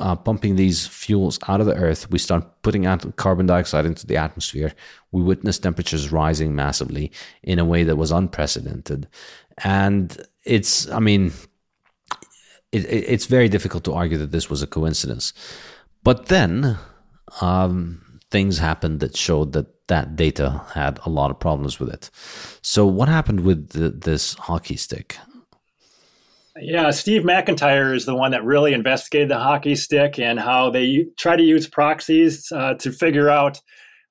uh, pumping these fuels out of the earth, we start putting out carbon dioxide into the atmosphere. We witness temperatures rising massively in a way that was unprecedented. And it's, I mean, it, it's very difficult to argue that this was a coincidence. But then um, things happened that showed that that data had a lot of problems with it. So, what happened with the, this hockey stick? Yeah, Steve McIntyre is the one that really investigated the hockey stick and how they try to use proxies uh, to figure out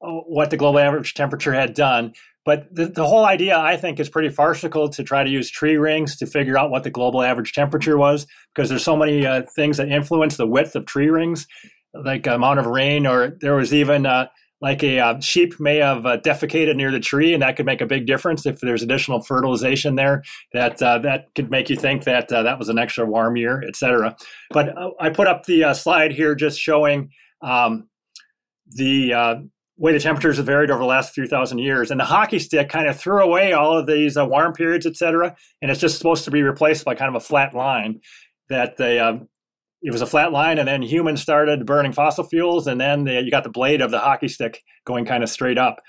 uh, what the global average temperature had done. But the, the whole idea, I think, is pretty farcical to try to use tree rings to figure out what the global average temperature was, because there's so many uh, things that influence the width of tree rings, like amount of rain, or there was even uh, like a uh, sheep may have uh, defecated near the tree, and that could make a big difference if there's additional fertilization there. That uh, that could make you think that uh, that was an extra warm year, etc. But uh, I put up the uh, slide here just showing um, the way the temperatures have varied over the last few thousand years. And the hockey stick kind of threw away all of these warm periods, etc. And it's just supposed to be replaced by kind of a flat line that they it was a flat line, and then humans started burning fossil fuels, and then the, you got the blade of the hockey stick going kind of straight up.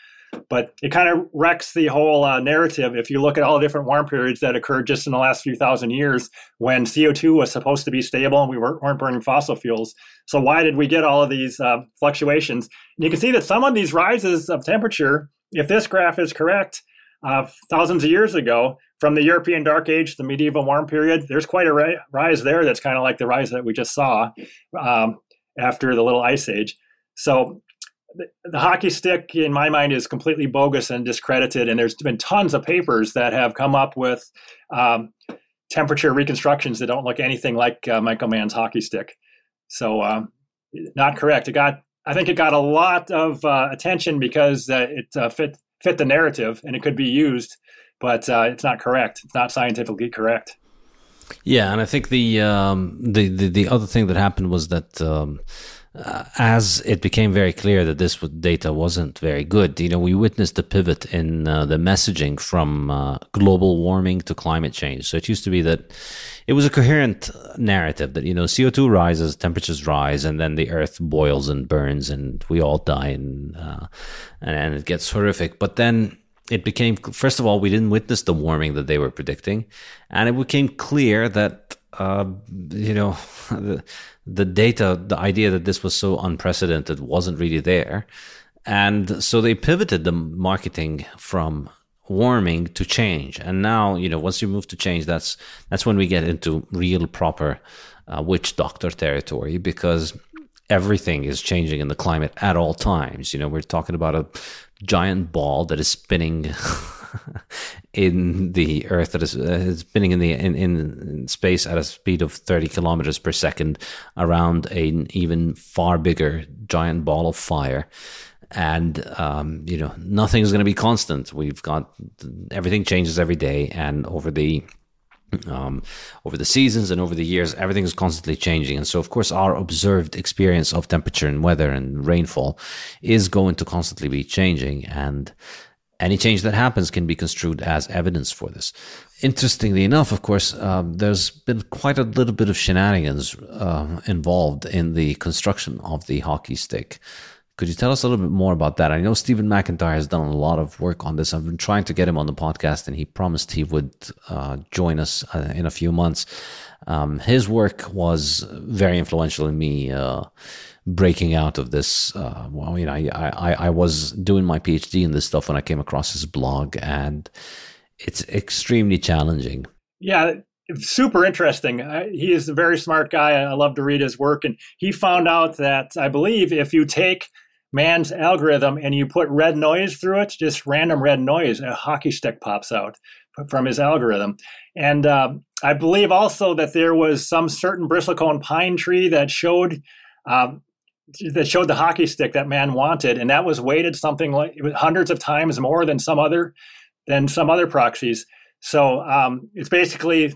But it kind of wrecks the whole uh, narrative if you look at all the different warm periods that occurred just in the last few thousand years when CO2 was supposed to be stable and we weren't, weren't burning fossil fuels. So, why did we get all of these uh, fluctuations? And you can see that some of these rises of temperature, if this graph is correct, uh, thousands of years ago, from the European Dark Age, the medieval warm period, there's quite a rise there that's kind of like the rise that we just saw um, after the Little Ice Age. So the, the, hockey stick, in my mind, is completely bogus and discredited. And there's been tons of papers that have come up with um, temperature reconstructions that don't look anything like uh, Michael Mann's hockey stick. So, um, not correct. It got, I think, it got a lot of uh, attention because uh, it uh, fit fit the narrative and it could be used, but uh, it's not correct. It's not scientifically correct. Yeah, and I think the um, the, the, the other thing that happened was that um, uh, as it became very clear that this data wasn't very good, you know, we witnessed a pivot in uh, the messaging from uh, global warming to climate change. So it used to be that it was a coherent narrative that you know CO2 rises, temperatures rise, and then the Earth boils and burns, and we all die, and uh, and, it gets horrific. But then it became first of all we didn't witness the warming that they were predicting, and it became clear that uh, you know [laughs] the, the data, the idea that this was so unprecedented wasn't really there, and so they pivoted the marketing from warming to change. And now you know once you move to change, that's that's when we get into real proper uh, witch doctor territory because everything is changing in the climate at all times. You know, we're talking about a giant ball that is spinning [laughs] in the Earth that is, uh, spinning in the in, in space at a speed of 30 kilometers per second around an even far bigger giant ball of fire. And um, you know nothing is going to be constant. We've got everything changes every day, and over the um, over the seasons and over the years, everything is constantly changing. And so, of course, our observed experience of temperature and weather and rainfall is going to constantly be changing. And any change that happens can be construed as evidence for this. Interestingly enough, of course, um, there's been quite a little bit of shenanigans uh, involved in the construction of the hockey stick. Could you tell us a little bit more about that? I know Stephen McIntyre has done a lot of work on this. I've been trying to get him on the podcast, and he promised he would uh, join us uh, in a few months. Um, his work was very influential in me uh, breaking out of this. Uh, well, you know, I, I, I was doing my PhD in this stuff when I came across his blog, and it's extremely challenging. Yeah, super interesting. he is a very smart guy. I love to read his work, and he found out that I believe if you take Mann's algorithm and you put red noise through it, just random red noise, a hockey stick pops out from his algorithm. And uh, I believe also that there was some certain bristlecone pine tree that showed um, that showed the hockey stick that Mann wanted, and that was weighted something like hundreds of times more than some other than some other proxies. So um, it's basically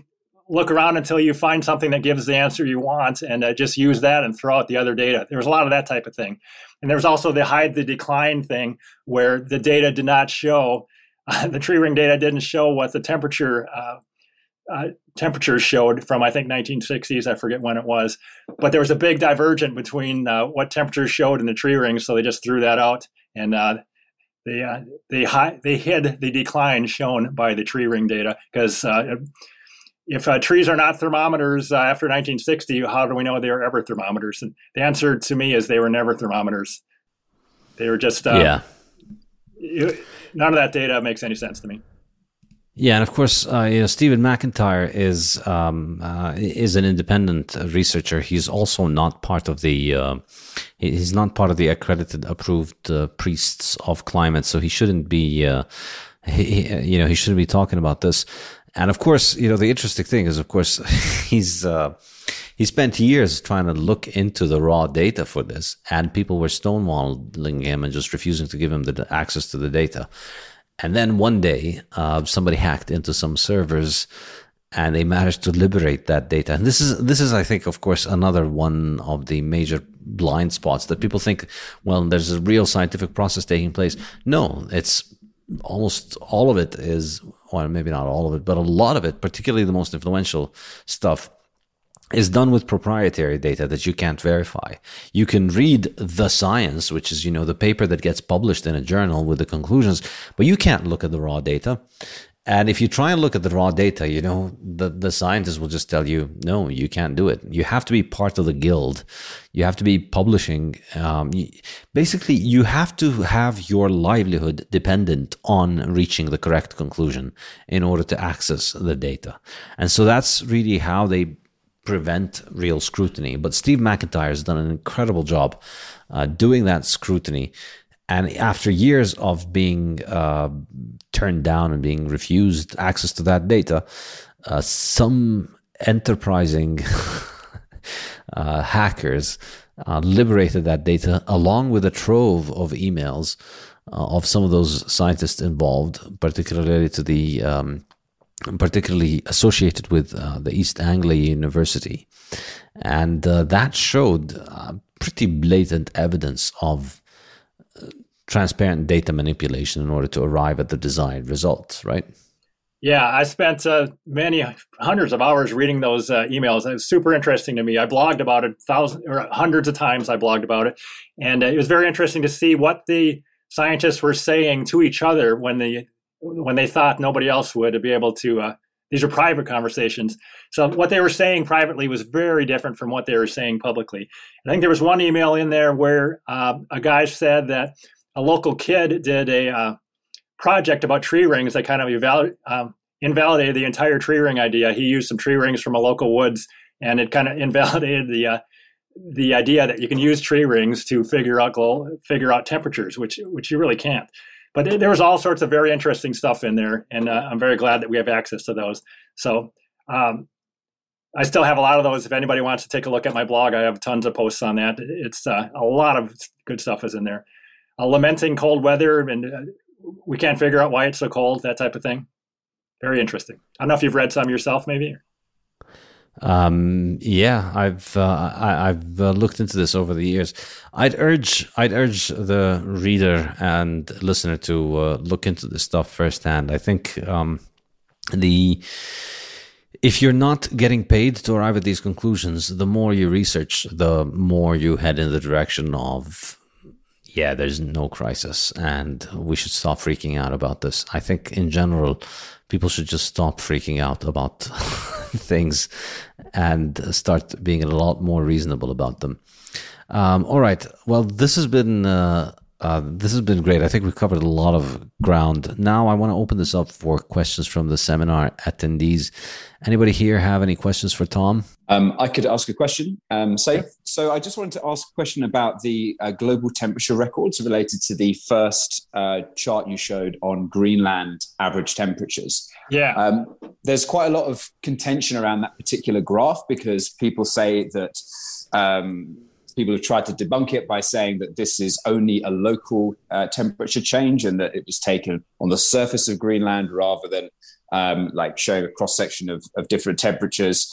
look around until you find something that gives the answer you want and uh, just use that and throw out the other data. There was a lot of that type of thing. And there was also the hide the decline thing where the data did not show, uh, [laughs] the tree ring data didn't show what the temperature uh, uh, temperatures showed from I think 1960s. I forget when it was, but there was a big divergence between uh, what temperatures showed in the tree rings. So they just threw that out and uh, they they hi- they hid the decline shown by the tree ring data because if uh, trees are not thermometers uh, after 1960, how do we know they were ever thermometers? And the answer to me is they were never thermometers. They were just uh, yeah. It, none of that data makes any sense to me. Yeah, and of course, uh, you know, Stephen McIntyre is um, uh, is an independent researcher. He's also not part of the uh, he's not part of the accredited, approved uh, priests of climate, so he shouldn't be. Uh, he, you know, he shouldn't be talking about this. And of course, you know, the interesting thing is, of course, [laughs] he's, uh, he spent years trying to look into the raw data for this, and people were stonewalling him and just refusing to give him the access to the data. And then one day, uh, somebody hacked into some servers, and they managed to liberate that data. And this is this is, I think, of course, another one of the major blind spots that people think, well, there's a real scientific process taking place. No, it's almost all of it is, or maybe not all of it, but a lot of it, particularly the most influential stuff, is done with proprietary data that you can't verify. You can read the science, which is, you know, the paper that gets published in a journal with the conclusions, but you can't look at the raw data. And if you try and look at the raw data, you know, the, the scientists will just tell you, no, you can't do it. You have to be part of the guild. You have to be publishing. Um, basically, you have to have your livelihood dependent on reaching the correct conclusion in order to access the data. And so that's really how they prevent real scrutiny. But Steve McIntyre has done an incredible job uh, doing that scrutiny. And after years of being uh, turned down and being refused access to that data, uh, some enterprising [laughs] uh, hackers uh, liberated that data along with a trove of emails uh, of some of those scientists involved, particularly to the um, particularly associated with uh, the East Anglia University. And that showed pretty blatant evidence of transparent data manipulation in order to arrive at the desired results, right? Yeah, I spent uh, many hundreds of hours reading those uh, emails. It was super interesting to me. I blogged about it thousands or hundreds of times. I blogged about it, and it was very interesting to see what the scientists were saying to each other when the when they thought nobody else would to be able to uh, these are private conversations so what they were saying privately was very different from what they were saying publicly i think there was one email in there where uh, a guy said that a local kid did a uh, project about tree rings that kind of um, invalidated the entire tree ring idea he used some tree rings from a local woods and it kind of [laughs] invalidated the uh, the idea that you can use tree rings to figure out figure out temperatures which which you really can't but there was all sorts of very interesting stuff in there, and uh, I'm very glad that we have access to those. So um, I still have a lot of those. If anybody wants to take a look at my blog, I have tons of posts on that. It's uh, a lot of good stuff is in there. Uh, lamenting cold weather, and uh, we can't figure out why it's so cold. That type of thing. Very interesting. I don't know if you've read some yourself, maybe. Um, yeah, I've uh, I, have uh, looked into this over the years. I'd urge I'd urge the reader and listener to uh, look into this stuff firsthand. I think um, the if you're not getting paid to arrive at these conclusions, the more you research, the more you head in the direction of yeah, there's no crisis, and we should stop freaking out about this. I think in general, people should just stop freaking out about [laughs] things and start being a lot more reasonable about them. Um, all right. Well, this has been uh, uh, this has been great. I think we've covered a lot of ground. Now I want to open this up for questions from the seminar attendees. Anybody here have any questions for Tom? Um, I could ask a question. Um, so, so I just wanted to ask a question about the uh, global temperature records related to the first uh, chart you showed on Greenland average temperatures. Yeah. Um, there's quite a lot of contention around that particular graph because people say that um, people have tried to debunk it by saying that this is only a local uh, temperature change and that it was taken on the surface of Greenland rather than um, like showing a cross section of, of different temperatures.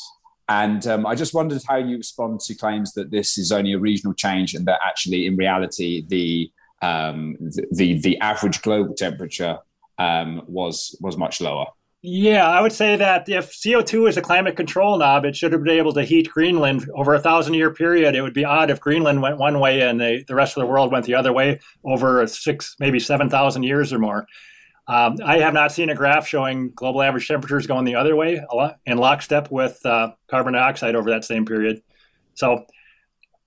And um, I just wondered how you respond to claims that this is only a regional change and that actually, in reality, the um, the, the, the average global temperature um, was was much lower. Yeah, I would say that if CO2 is a climate control knob, it should have been able to heat Greenland over a thousand year period. It would be odd if Greenland went one way and the, the rest of the world went the other way over six, maybe 7,000 years or more. Um, I have not seen a graph showing global average temperatures going the other way in lockstep with uh, carbon dioxide over that same period. So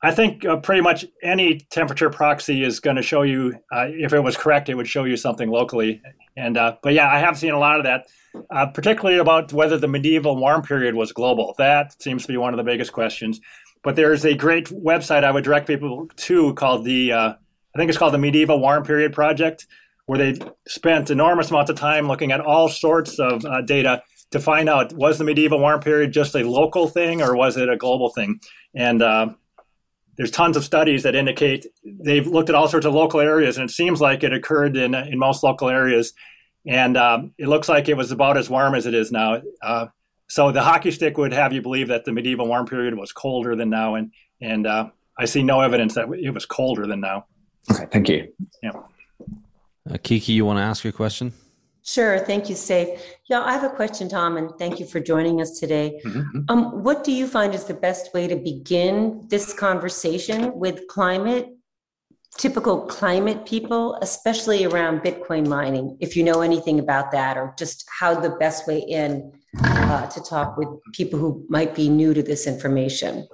I think uh, pretty much any temperature proxy is going to show you, uh, if it was correct, it would show you something locally. And uh, but yeah, I have seen a lot of that, uh, particularly about whether the medieval warm period was global. That seems to be one of the biggest questions. But there's a great website I would direct people to called the, uh, I think it's called the Medieval Warm Period Project where they spent enormous amounts of time looking at all sorts of uh, data to find out was the medieval warm period just a local thing or was it a global thing? And uh, there's tons of studies that indicate they've looked at all sorts of local areas, and it seems like it occurred in in most local areas. And um, it looks like it was about as warm as it is now. Uh, so the hockey stick would have you believe that the medieval warm period was colder than now, and and uh, I see no evidence that it was colder than now. Okay, thank you. Yeah. Uh, Kiki, you want to ask your question? Sure. Thank you, Saif. Yeah, I have a question, Tom, and thank you for joining us today. Mm-hmm. Um, what do you find is the best way to begin this conversation with climate, typical climate people, especially around Bitcoin mining? If you know anything about that, or just how the best way in uh, to talk with people who might be new to this information.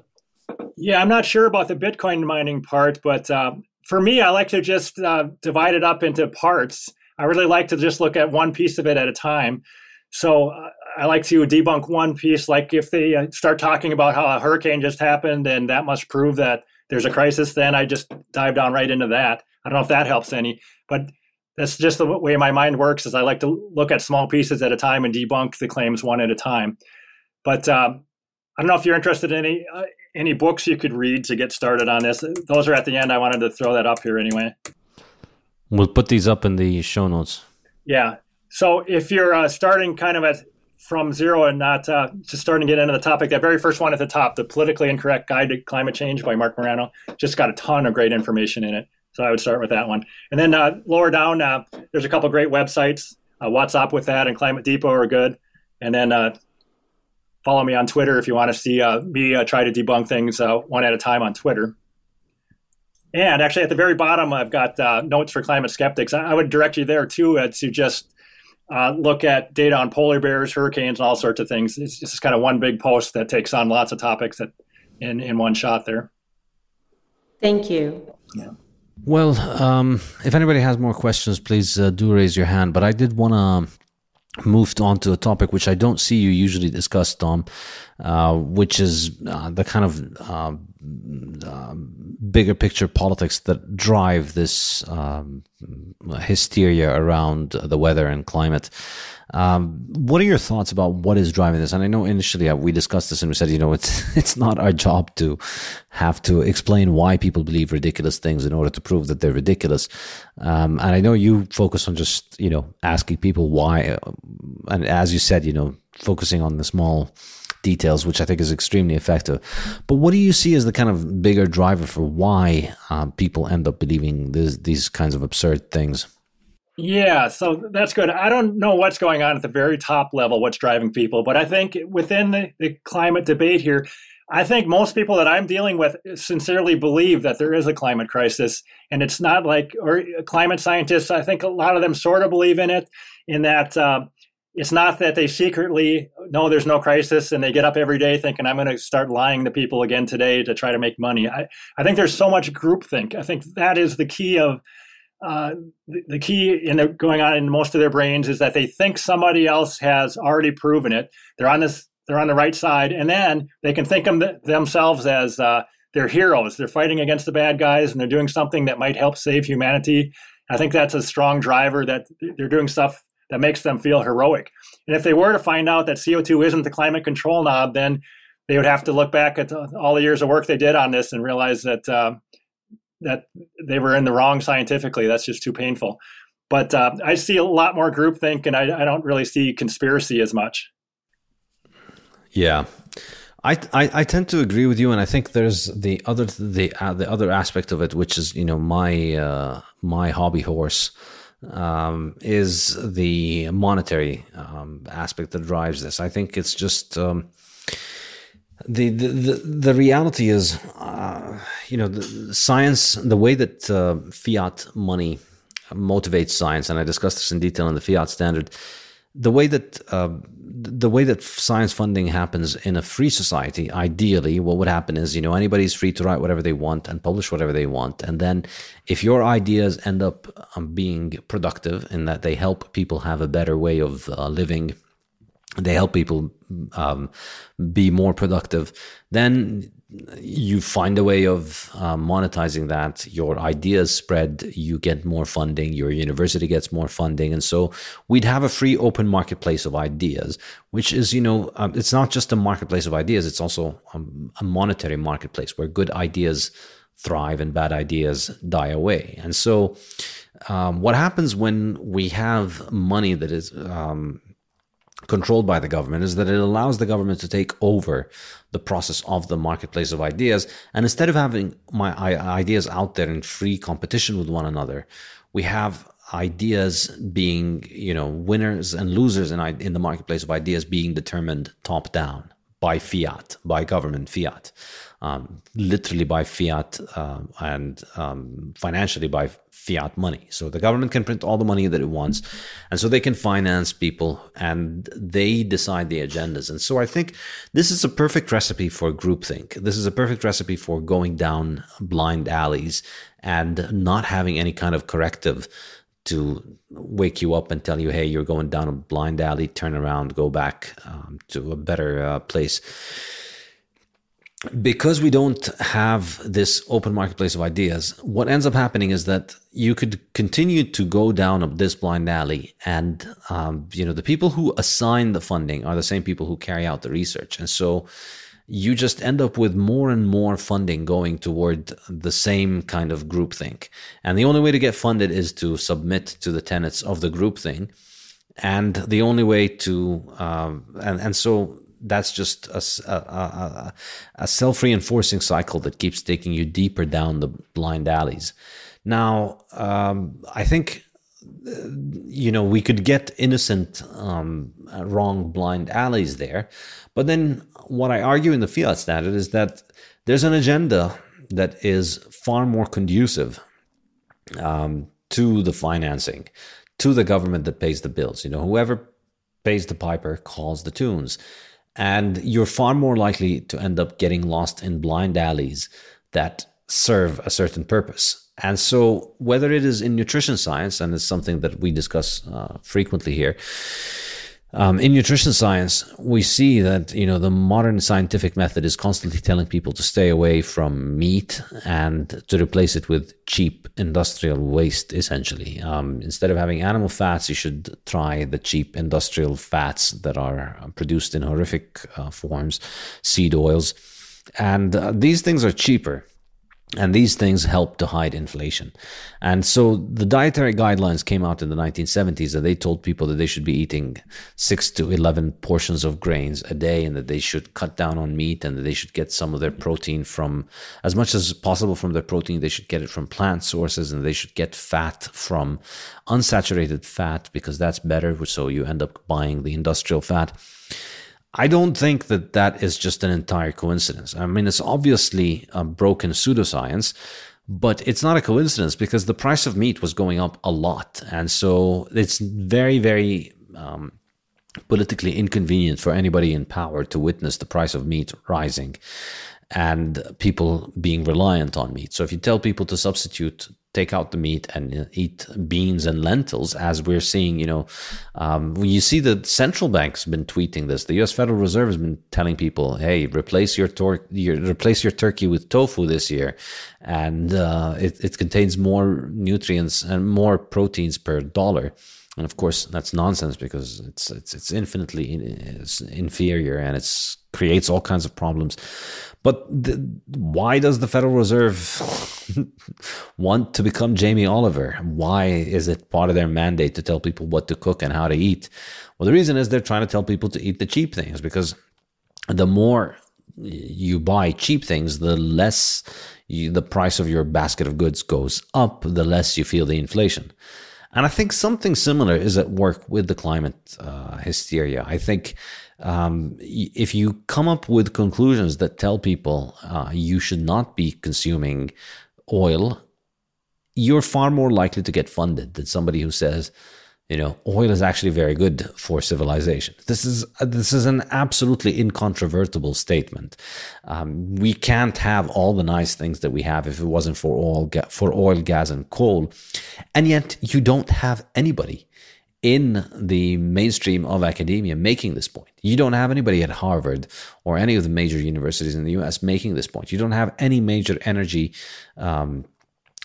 Yeah, I'm not sure about the Bitcoin mining part, but uh, for me, I like to just uh, divide it up into parts I really like to just look at one piece of it at a time. So I like to debunk one piece, like if they uh, start talking about how a hurricane just happened and that must prove that there's a crisis, then I just dive down right into that. I don't know if that helps any, but that's just the way my mind works. Is I like to look at small pieces at a time and debunk the claims one at a time. But um, I don't know if you're interested in any uh, any books you could read to get started on this. Those are at the end. I wanted to throw that up here anyway. We'll put these up in the show notes. Yeah. So if you're uh, starting kind of at from zero and not uh, just starting to get into the topic, that very first one at the top, the politically incorrect guide to climate change by Marc Morano, just got a ton of great information in it. So I would start with that one. And then uh, lower down, uh, there's a couple great websites. Uh, Watts Up with That and Climate Depot are good. And then uh, follow me on Twitter if you want to see me try to debunk things one at a time on Twitter. And actually, at the very bottom, I've got uh, notes for climate skeptics. I, would direct you there too uh, to just uh, look at data on polar bears, hurricanes, and all sorts of things. It's just kind of one big post that takes on lots of topics that in in one shot there. Thank you. Yeah. Well, um, if anybody has more questions, please uh, do raise your hand. But I did want to moved on to a topic which I don't see you usually discuss, Tom, uh, which is uh, the kind of uh, bigger picture politics that drive this um, hysteria around the weather and climate. Um, what are your thoughts about what is driving this? And I know initially uh, we discussed this and we said, you know, it's [laughs] it's not our job to have to explain why people believe ridiculous things in order to prove that they're ridiculous. Um, and I know you focus on just you know asking people why, uh, and as you said, you know, focusing on the small details, which I think is extremely effective. But what do you see as the kind of bigger driver for why uh, people end up believing this, these kinds of absurd things? Yeah, so that's good. I don't know what's going on at the very top level, what's driving people, but I think within the, the climate debate here, I think most people that I'm dealing with sincerely believe that there is a climate crisis. And it's not like, or climate scientists, I think a lot of them sort of believe in it, in that uh, it's not that they secretly know there's no crisis and they get up every day thinking, I'm going to start lying to people again today to try to make money. I, I think there's so much groupthink. I think that is the key of uh, the, the, key in the, going on in most of their brains is that they think somebody else has already proven it. They're on this. They're on the right side, and then they can think of themselves as uh, heroes. They're fighting against the bad guys, and they're doing something that might help save humanity. I think that's a strong driver that they're doing stuff that makes them feel heroic. And if they were to find out that CO2 isn't the climate control knob, then they would have to look back at all the years of work they did on this and realize that uh, that they were in the wrong scientifically. That's just too painful. But uh, I see a lot more groupthink, and I, I, don't really see conspiracy as much. Yeah, I, I, I tend to agree with you, and I think there's the other the uh, the other aspect of it, which is you know my uh, my hobby horse um, is the monetary um, aspect that drives this. I think it's just. Um, the, the the reality is, uh, you know, the science, the way that uh, fiat money motivates science, and I discussed this in detail in the fiat standard. The way that uh, the way that science funding happens in a free society, ideally, what would happen is, you know, anybody's free to write whatever they want and publish whatever they want, and then if your ideas end up um, being productive in that they help people have a better way of uh, living they help people um, be more productive then you find a way of uh, monetizing that. Your ideas spread you get more funding your university gets more funding. And so we'd have a free open marketplace of ideas which is you know um, it's not just a marketplace of ideas it's also um, a monetary marketplace where good ideas thrive and bad ideas die away. And so um, what happens when we have money that is um, controlled by the government is that it allows the government to take over the process of the marketplace of ideas. And instead of having my ideas out there in free competition with one another, we have ideas being, you know, winners and losers in, in the marketplace of ideas being determined top down by fiat, by government fiat um, literally by fiat uh, and um, financially by fiat money. So the government can print all the money that it wants, and so they can finance people and they decide the agendas. And so I think this is a perfect recipe for groupthink. This is a perfect recipe for going down blind alleys and not having any kind of corrective to wake you up and tell you, hey, you're going down a blind alley, turn around, go back um, to a better uh, place because we don't have this open marketplace of ideas, what ends up happening is that you could continue to go down this blind alley, and um, you know the people who assign the funding are the same people who carry out the research, and so you just end up with more and more funding going toward the same kind of groupthink. And the only way to get funded is to submit to the tenets of the groupthink, and the only way to um, and and so that's just a, a, a self reinforcing cycle that keeps taking you deeper down the blind alleys. Now, um, I think you know we could get innocent um, wrong blind alleys there but then what i argue in the fiat standard is that there's an agenda that is far more conducive um, to the financing to the government that pays the bills you know whoever pays the piper calls the tunes and you're far more likely to end up getting lost in blind alleys that serve a certain purpose. And so, whether it is in nutrition science, and it's something that we discuss uh, frequently here, um, in nutrition science, we see that you know the modern scientific method is constantly telling people to stay away from meat and to replace it with cheap industrial waste. Essentially, um, instead of having animal fats, you should try the cheap industrial fats that are produced in horrific uh, forms, seed oils, and uh, these things are cheaper and these things help to hide inflation. And so the dietary guidelines came out in the 1970s and they told people that they should be eating six to 11 portions of grains a day and that they should cut down on meat and that they should get some of their protein from, as much as possible from their protein, they should get it from plant sources and they should get fat from unsaturated fat because that's better. So you end up buying the industrial fat. I don't think that that is just an entire coincidence. I mean, it's obviously a broken pseudoscience, but it's not a coincidence because the price of meat was going up a lot. And so it's very, very um, politically inconvenient for anybody in power to witness the price of meat rising and people being reliant on meat. So if you tell people to substitute take out the meat and eat beans and lentils, as we're seeing, you know, um, you see the central bank's been tweeting this. The U.S. Federal Reserve has been telling people, "Hey, replace your, tor- your replace your turkey with tofu this year, and uh, it, it contains more nutrients and more proteins per dollar." And of course, that's nonsense because it's it's it's infinitely it's inferior and it's creates all kinds of problems. But the, why does the Federal Reserve [laughs] want to become Jamie Oliver? Why is it part of their mandate to tell people what to cook and how to eat? Well, the reason is they're trying to tell people to eat the cheap things because the more you buy cheap things, the less you, the price of your basket of goods goes up, the less you feel the inflation. And I think something similar is at work with the climate uh, hysteria. I think um, if you come up with conclusions that tell people uh, you should not be consuming oil, you're far more likely to get funded than somebody who says, you know, oil is actually very good for civilization. This is this is an absolutely incontrovertible statement. Um, we can't have all the nice things that we have if it wasn't for oil, for oil, gas, and coal, and yet you don't have anybody in the mainstream of academia making this point. You don't have anybody at Harvard or any of the major universities in the US making this point. You don't have any major energy um,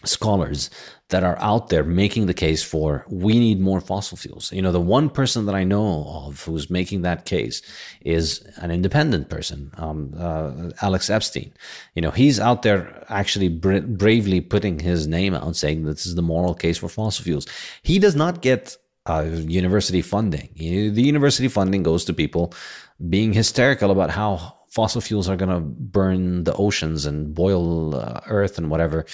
scholars that are out there making the case for we need more fossil fuels. You know, the one person that I know of who's making that case is an independent person, um, uh, Alex Epstein. You know, he's out there actually bra- bravely putting his name out saying this is the moral case for fossil fuels. He does not get uh, university funding. You, the university funding goes to people being hysterical about how fossil fuels are going to burn the oceans and boil uh, earth and whatever.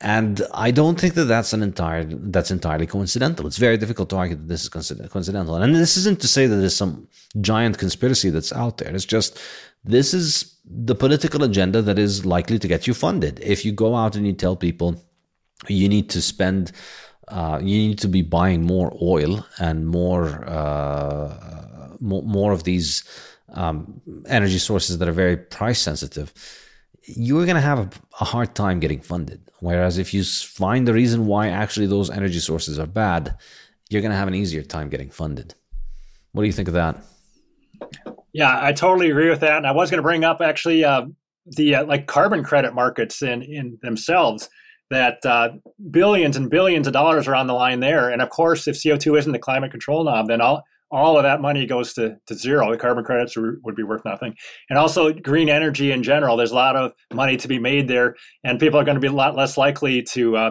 And I don't think that that's an entire that's entirely coincidental. It's very difficult to argue that this is coincidental. And this isn't to say that there's some giant conspiracy that's out there. It's just this is the political agenda that is likely to get you funded. If you go out and you tell people you need to spend, uh, you need to be buying more oil and more uh, more, more of these um, energy sources that are very price sensitive you're going to have a, hard time getting funded. Whereas if you find the reason why actually those energy sources are bad, you're going to have an easier time getting funded. What do you think of that? Yeah, I totally agree with that. And I was going to bring up actually uh, the uh, like carbon credit markets in in themselves that uh, billions and billions of dollars are on the line there. And of course, if CO2 isn't the climate control knob, then all all of that money goes to, to zero. The carbon credits would be worth nothing. And also green energy in general, there's a lot of money to be made there, and people are going to be a lot less likely to uh,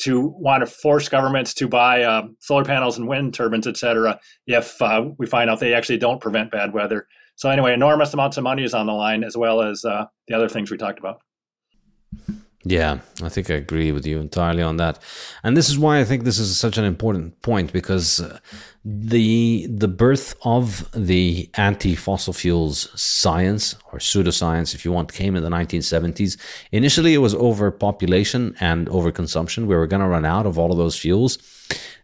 to want to force governments to buy uh, solar panels and wind turbines, et cetera, if uh, we find out they actually don't prevent bad weather. So anyway, enormous amounts of money is on the line, as well as uh, the other things we talked about. Yeah, I think I agree with you entirely on that. And this is why I think this is such an important point because uh, the the birth of the anti-fossil fuels science or pseudoscience if you want came in the 1970s. Initially it was overpopulation and overconsumption. We were going to run out of all of those fuels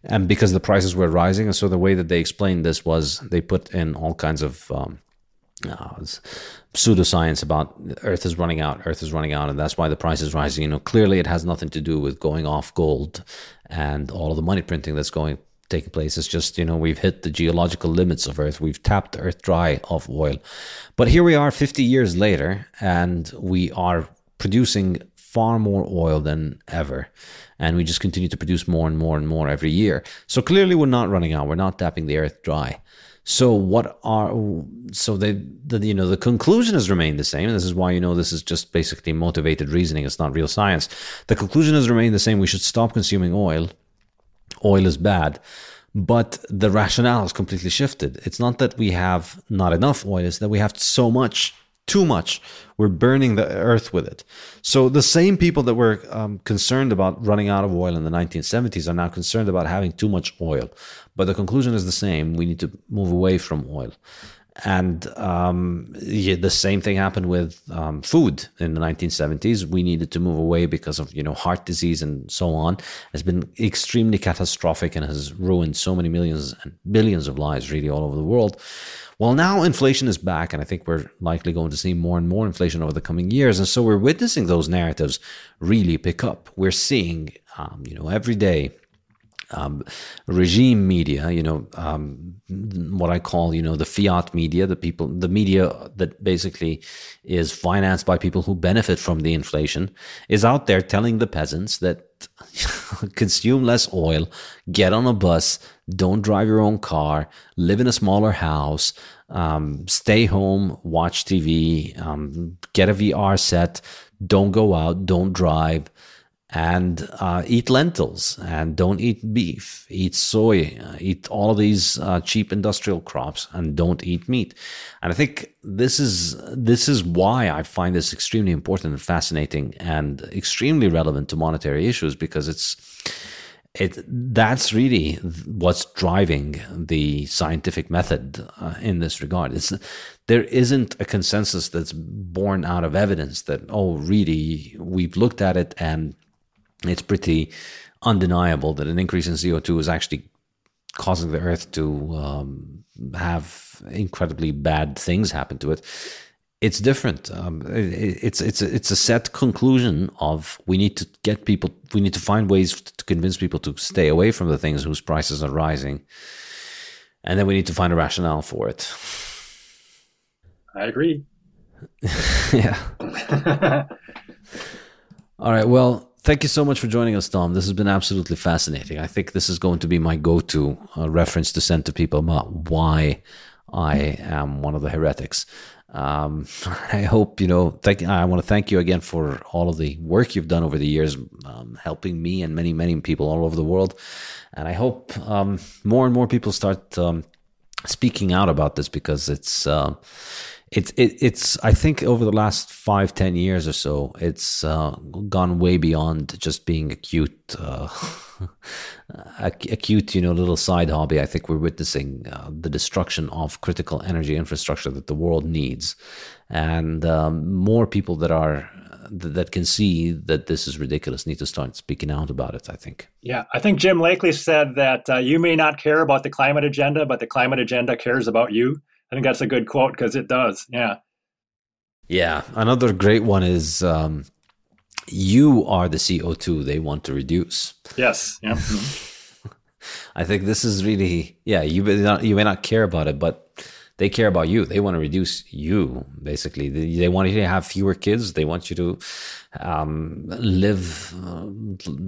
and because the prices were rising and so the way that they explained this was they put in all kinds of um, uh, pseudoscience about Earth is running out, Earth is running out, and that's why the price is rising. You know, clearly it has nothing to do with going off gold and all of the money printing that's going taking place. It's just you know we've hit the geological limits of Earth. We've tapped Earth dry of oil, but here we are, 50 years later, and we are producing far more oil than ever. And we just continue to produce more and more and more every year. So clearly, we're not running out. We're not tapping the earth dry. So what are so they the, you know the conclusion has remained the same. And this is why you know this is just basically motivated reasoning. It's not real science. The conclusion has remained the same. We should stop consuming oil. Oil is bad. But the rationale has completely shifted. It's not that we have not enough oil, it's that we have so much too much. We're burning the earth with it. So the same people that were um, concerned about running out of oil in the 1970s are now concerned about having too much oil. But the conclusion is the same. We need to move away from oil. And um, yeah, the same thing happened with um, food in the 1970s. We needed to move away because of you know heart disease and so on. It's been extremely catastrophic and has ruined so many millions and billions of lives really all over the world. Well, now inflation is back, and I think we're likely going to see more and more inflation over the coming years. And so we're witnessing those narratives really pick up. We're seeing, um, you know, every day um, regime media, you know, um, what I call, you know, the fiat media, the people, the media that basically is financed by people who benefit from the inflation, is out there telling the peasants that [laughs] consume less oil, get on a bus, don't drive your own car, live in a smaller house, um, stay home, watch TV, um, get a VR set, don't go out, don't drive, and uh, eat lentils. And don't eat beef, eat soy, uh, eat all of these uh, cheap industrial crops, and don't eat meat. And I think this is this is why I find this extremely important and fascinating and extremely relevant to monetary issues because it's it that's really what's driving the scientific method uh, in this regard. It's there isn't a consensus that's born out of evidence that oh really we've looked at it and it's pretty undeniable that an increase in CO2 is actually causing the Earth to um, have incredibly bad things happen to it. It's different. Um, it, it's it's a, it's a set conclusion of we need to get people. We need to find ways to convince people to stay away from the things whose prices are rising, and then we need to find a rationale for it. I agree. [laughs] yeah. [laughs] All right. Well, Thank you so much for joining us, Tom. This has been absolutely fascinating. I think this is going to be my go to uh, reference to send to people about why I am one of the heretics. Um, [laughs] I hope, you know, thank, I want to thank you again for all of the work you've done over the years, um, helping me and many, many people all over the world. And I hope um, more and more people start um, speaking out about this because it's. Uh, It's it, it's I think over the last five ten years or so, it's uh, gone way beyond just being acute. Uh, [laughs] acute, you know, little side hobby. I think we're witnessing uh, the destruction of critical energy infrastructure that the world needs, and um, more people that are that can see that this is ridiculous need to start speaking out about it. I think. Yeah, I think Jim Lakely said that uh, you may not care about the climate agenda, but the climate agenda cares about you. I think that's a good quote because it does. Yeah. Yeah, another great one is um, you are the CO2 they want to reduce. Yes. Yeah. [laughs] I think this is really yeah. You may not you may not care about it, but they care about you. They want to reduce you basically. They, they want you to have fewer kids. They want you to um, live uh,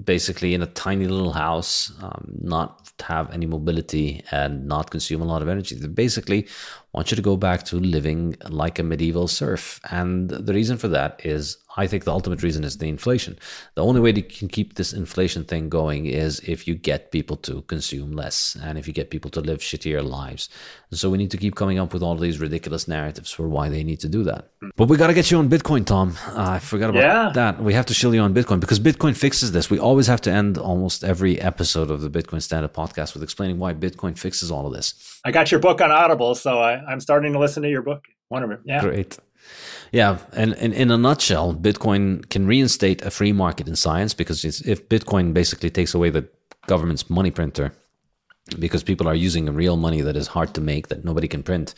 basically in a tiny little house, um, not have any mobility, and not consume a lot of energy. They basically want you to go back to living like a medieval serf. And the reason for that is I think the ultimate reason is the inflation. The only way you can keep this inflation thing going is if you get people to consume less and if you get people to live shittier lives. So we need to keep coming up with all these ridiculous narratives for why they need to do that. But we got to get you on Bitcoin, Tom. Uh, I forgot about yeah. that. We have to shill you on Bitcoin because Bitcoin fixes this. We always have to end almost every episode of the Bitcoin Standard podcast with explaining why Bitcoin fixes all of this. I got your book on Audible, so I, I'm starting to listen to your book. Wonderful. Yeah. Great. Yeah, and, and in a nutshell, Bitcoin can reinstate a free market in science because if Bitcoin basically takes away the government's money printer because people are using real money that is hard to make that nobody can print,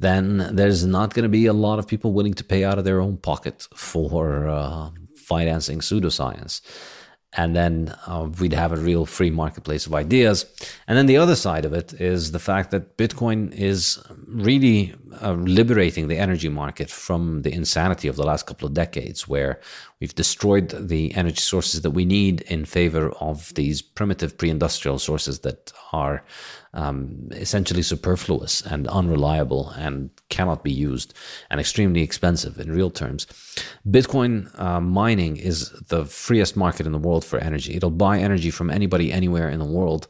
then there's not going to be a lot of people willing to pay out of their own pocket for uh, financing pseudoscience and then uh, we'd have a real free marketplace of ideas. And then the other side of it is the fact that Bitcoin is really uh, liberating the energy market from the insanity of the last couple of decades, where we've destroyed the energy sources that we need in favor of these primitive pre industrial sources that are um, essentially superfluous and unreliable and cannot be used and extremely expensive in real terms. Bitcoin uh, mining is the freest market in the world for energy. It'll buy energy from anybody anywhere in the world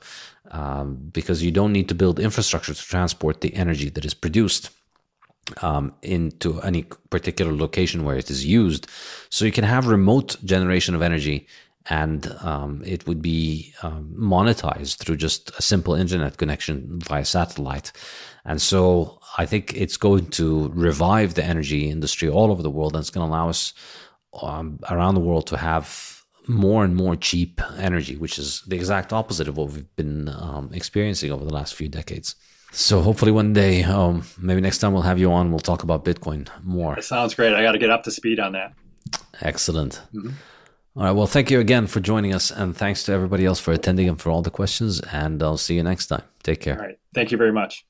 um, because you don't need to build infrastructure to transport the energy that is produced. Um, into any particular location where it is used. So you can have remote generation of energy and um, it would be um, monetized through just a simple internet connection via satellite. And so I think it's going to revive the energy industry all over the world, and it's going to allow us um, around the world to have more and more cheap energy, which is the exact opposite of what we've been um, experiencing over the last few decades. So hopefully one day, um, maybe next time we'll have you on, we'll talk about Bitcoin more. It sounds great. I got to get up to speed on that. Excellent. Mm-hmm. All right. Well, thank you again for joining us, and thanks to everybody else for attending and for all the questions. And I'll see you next time. Take care. All right. Thank you very much.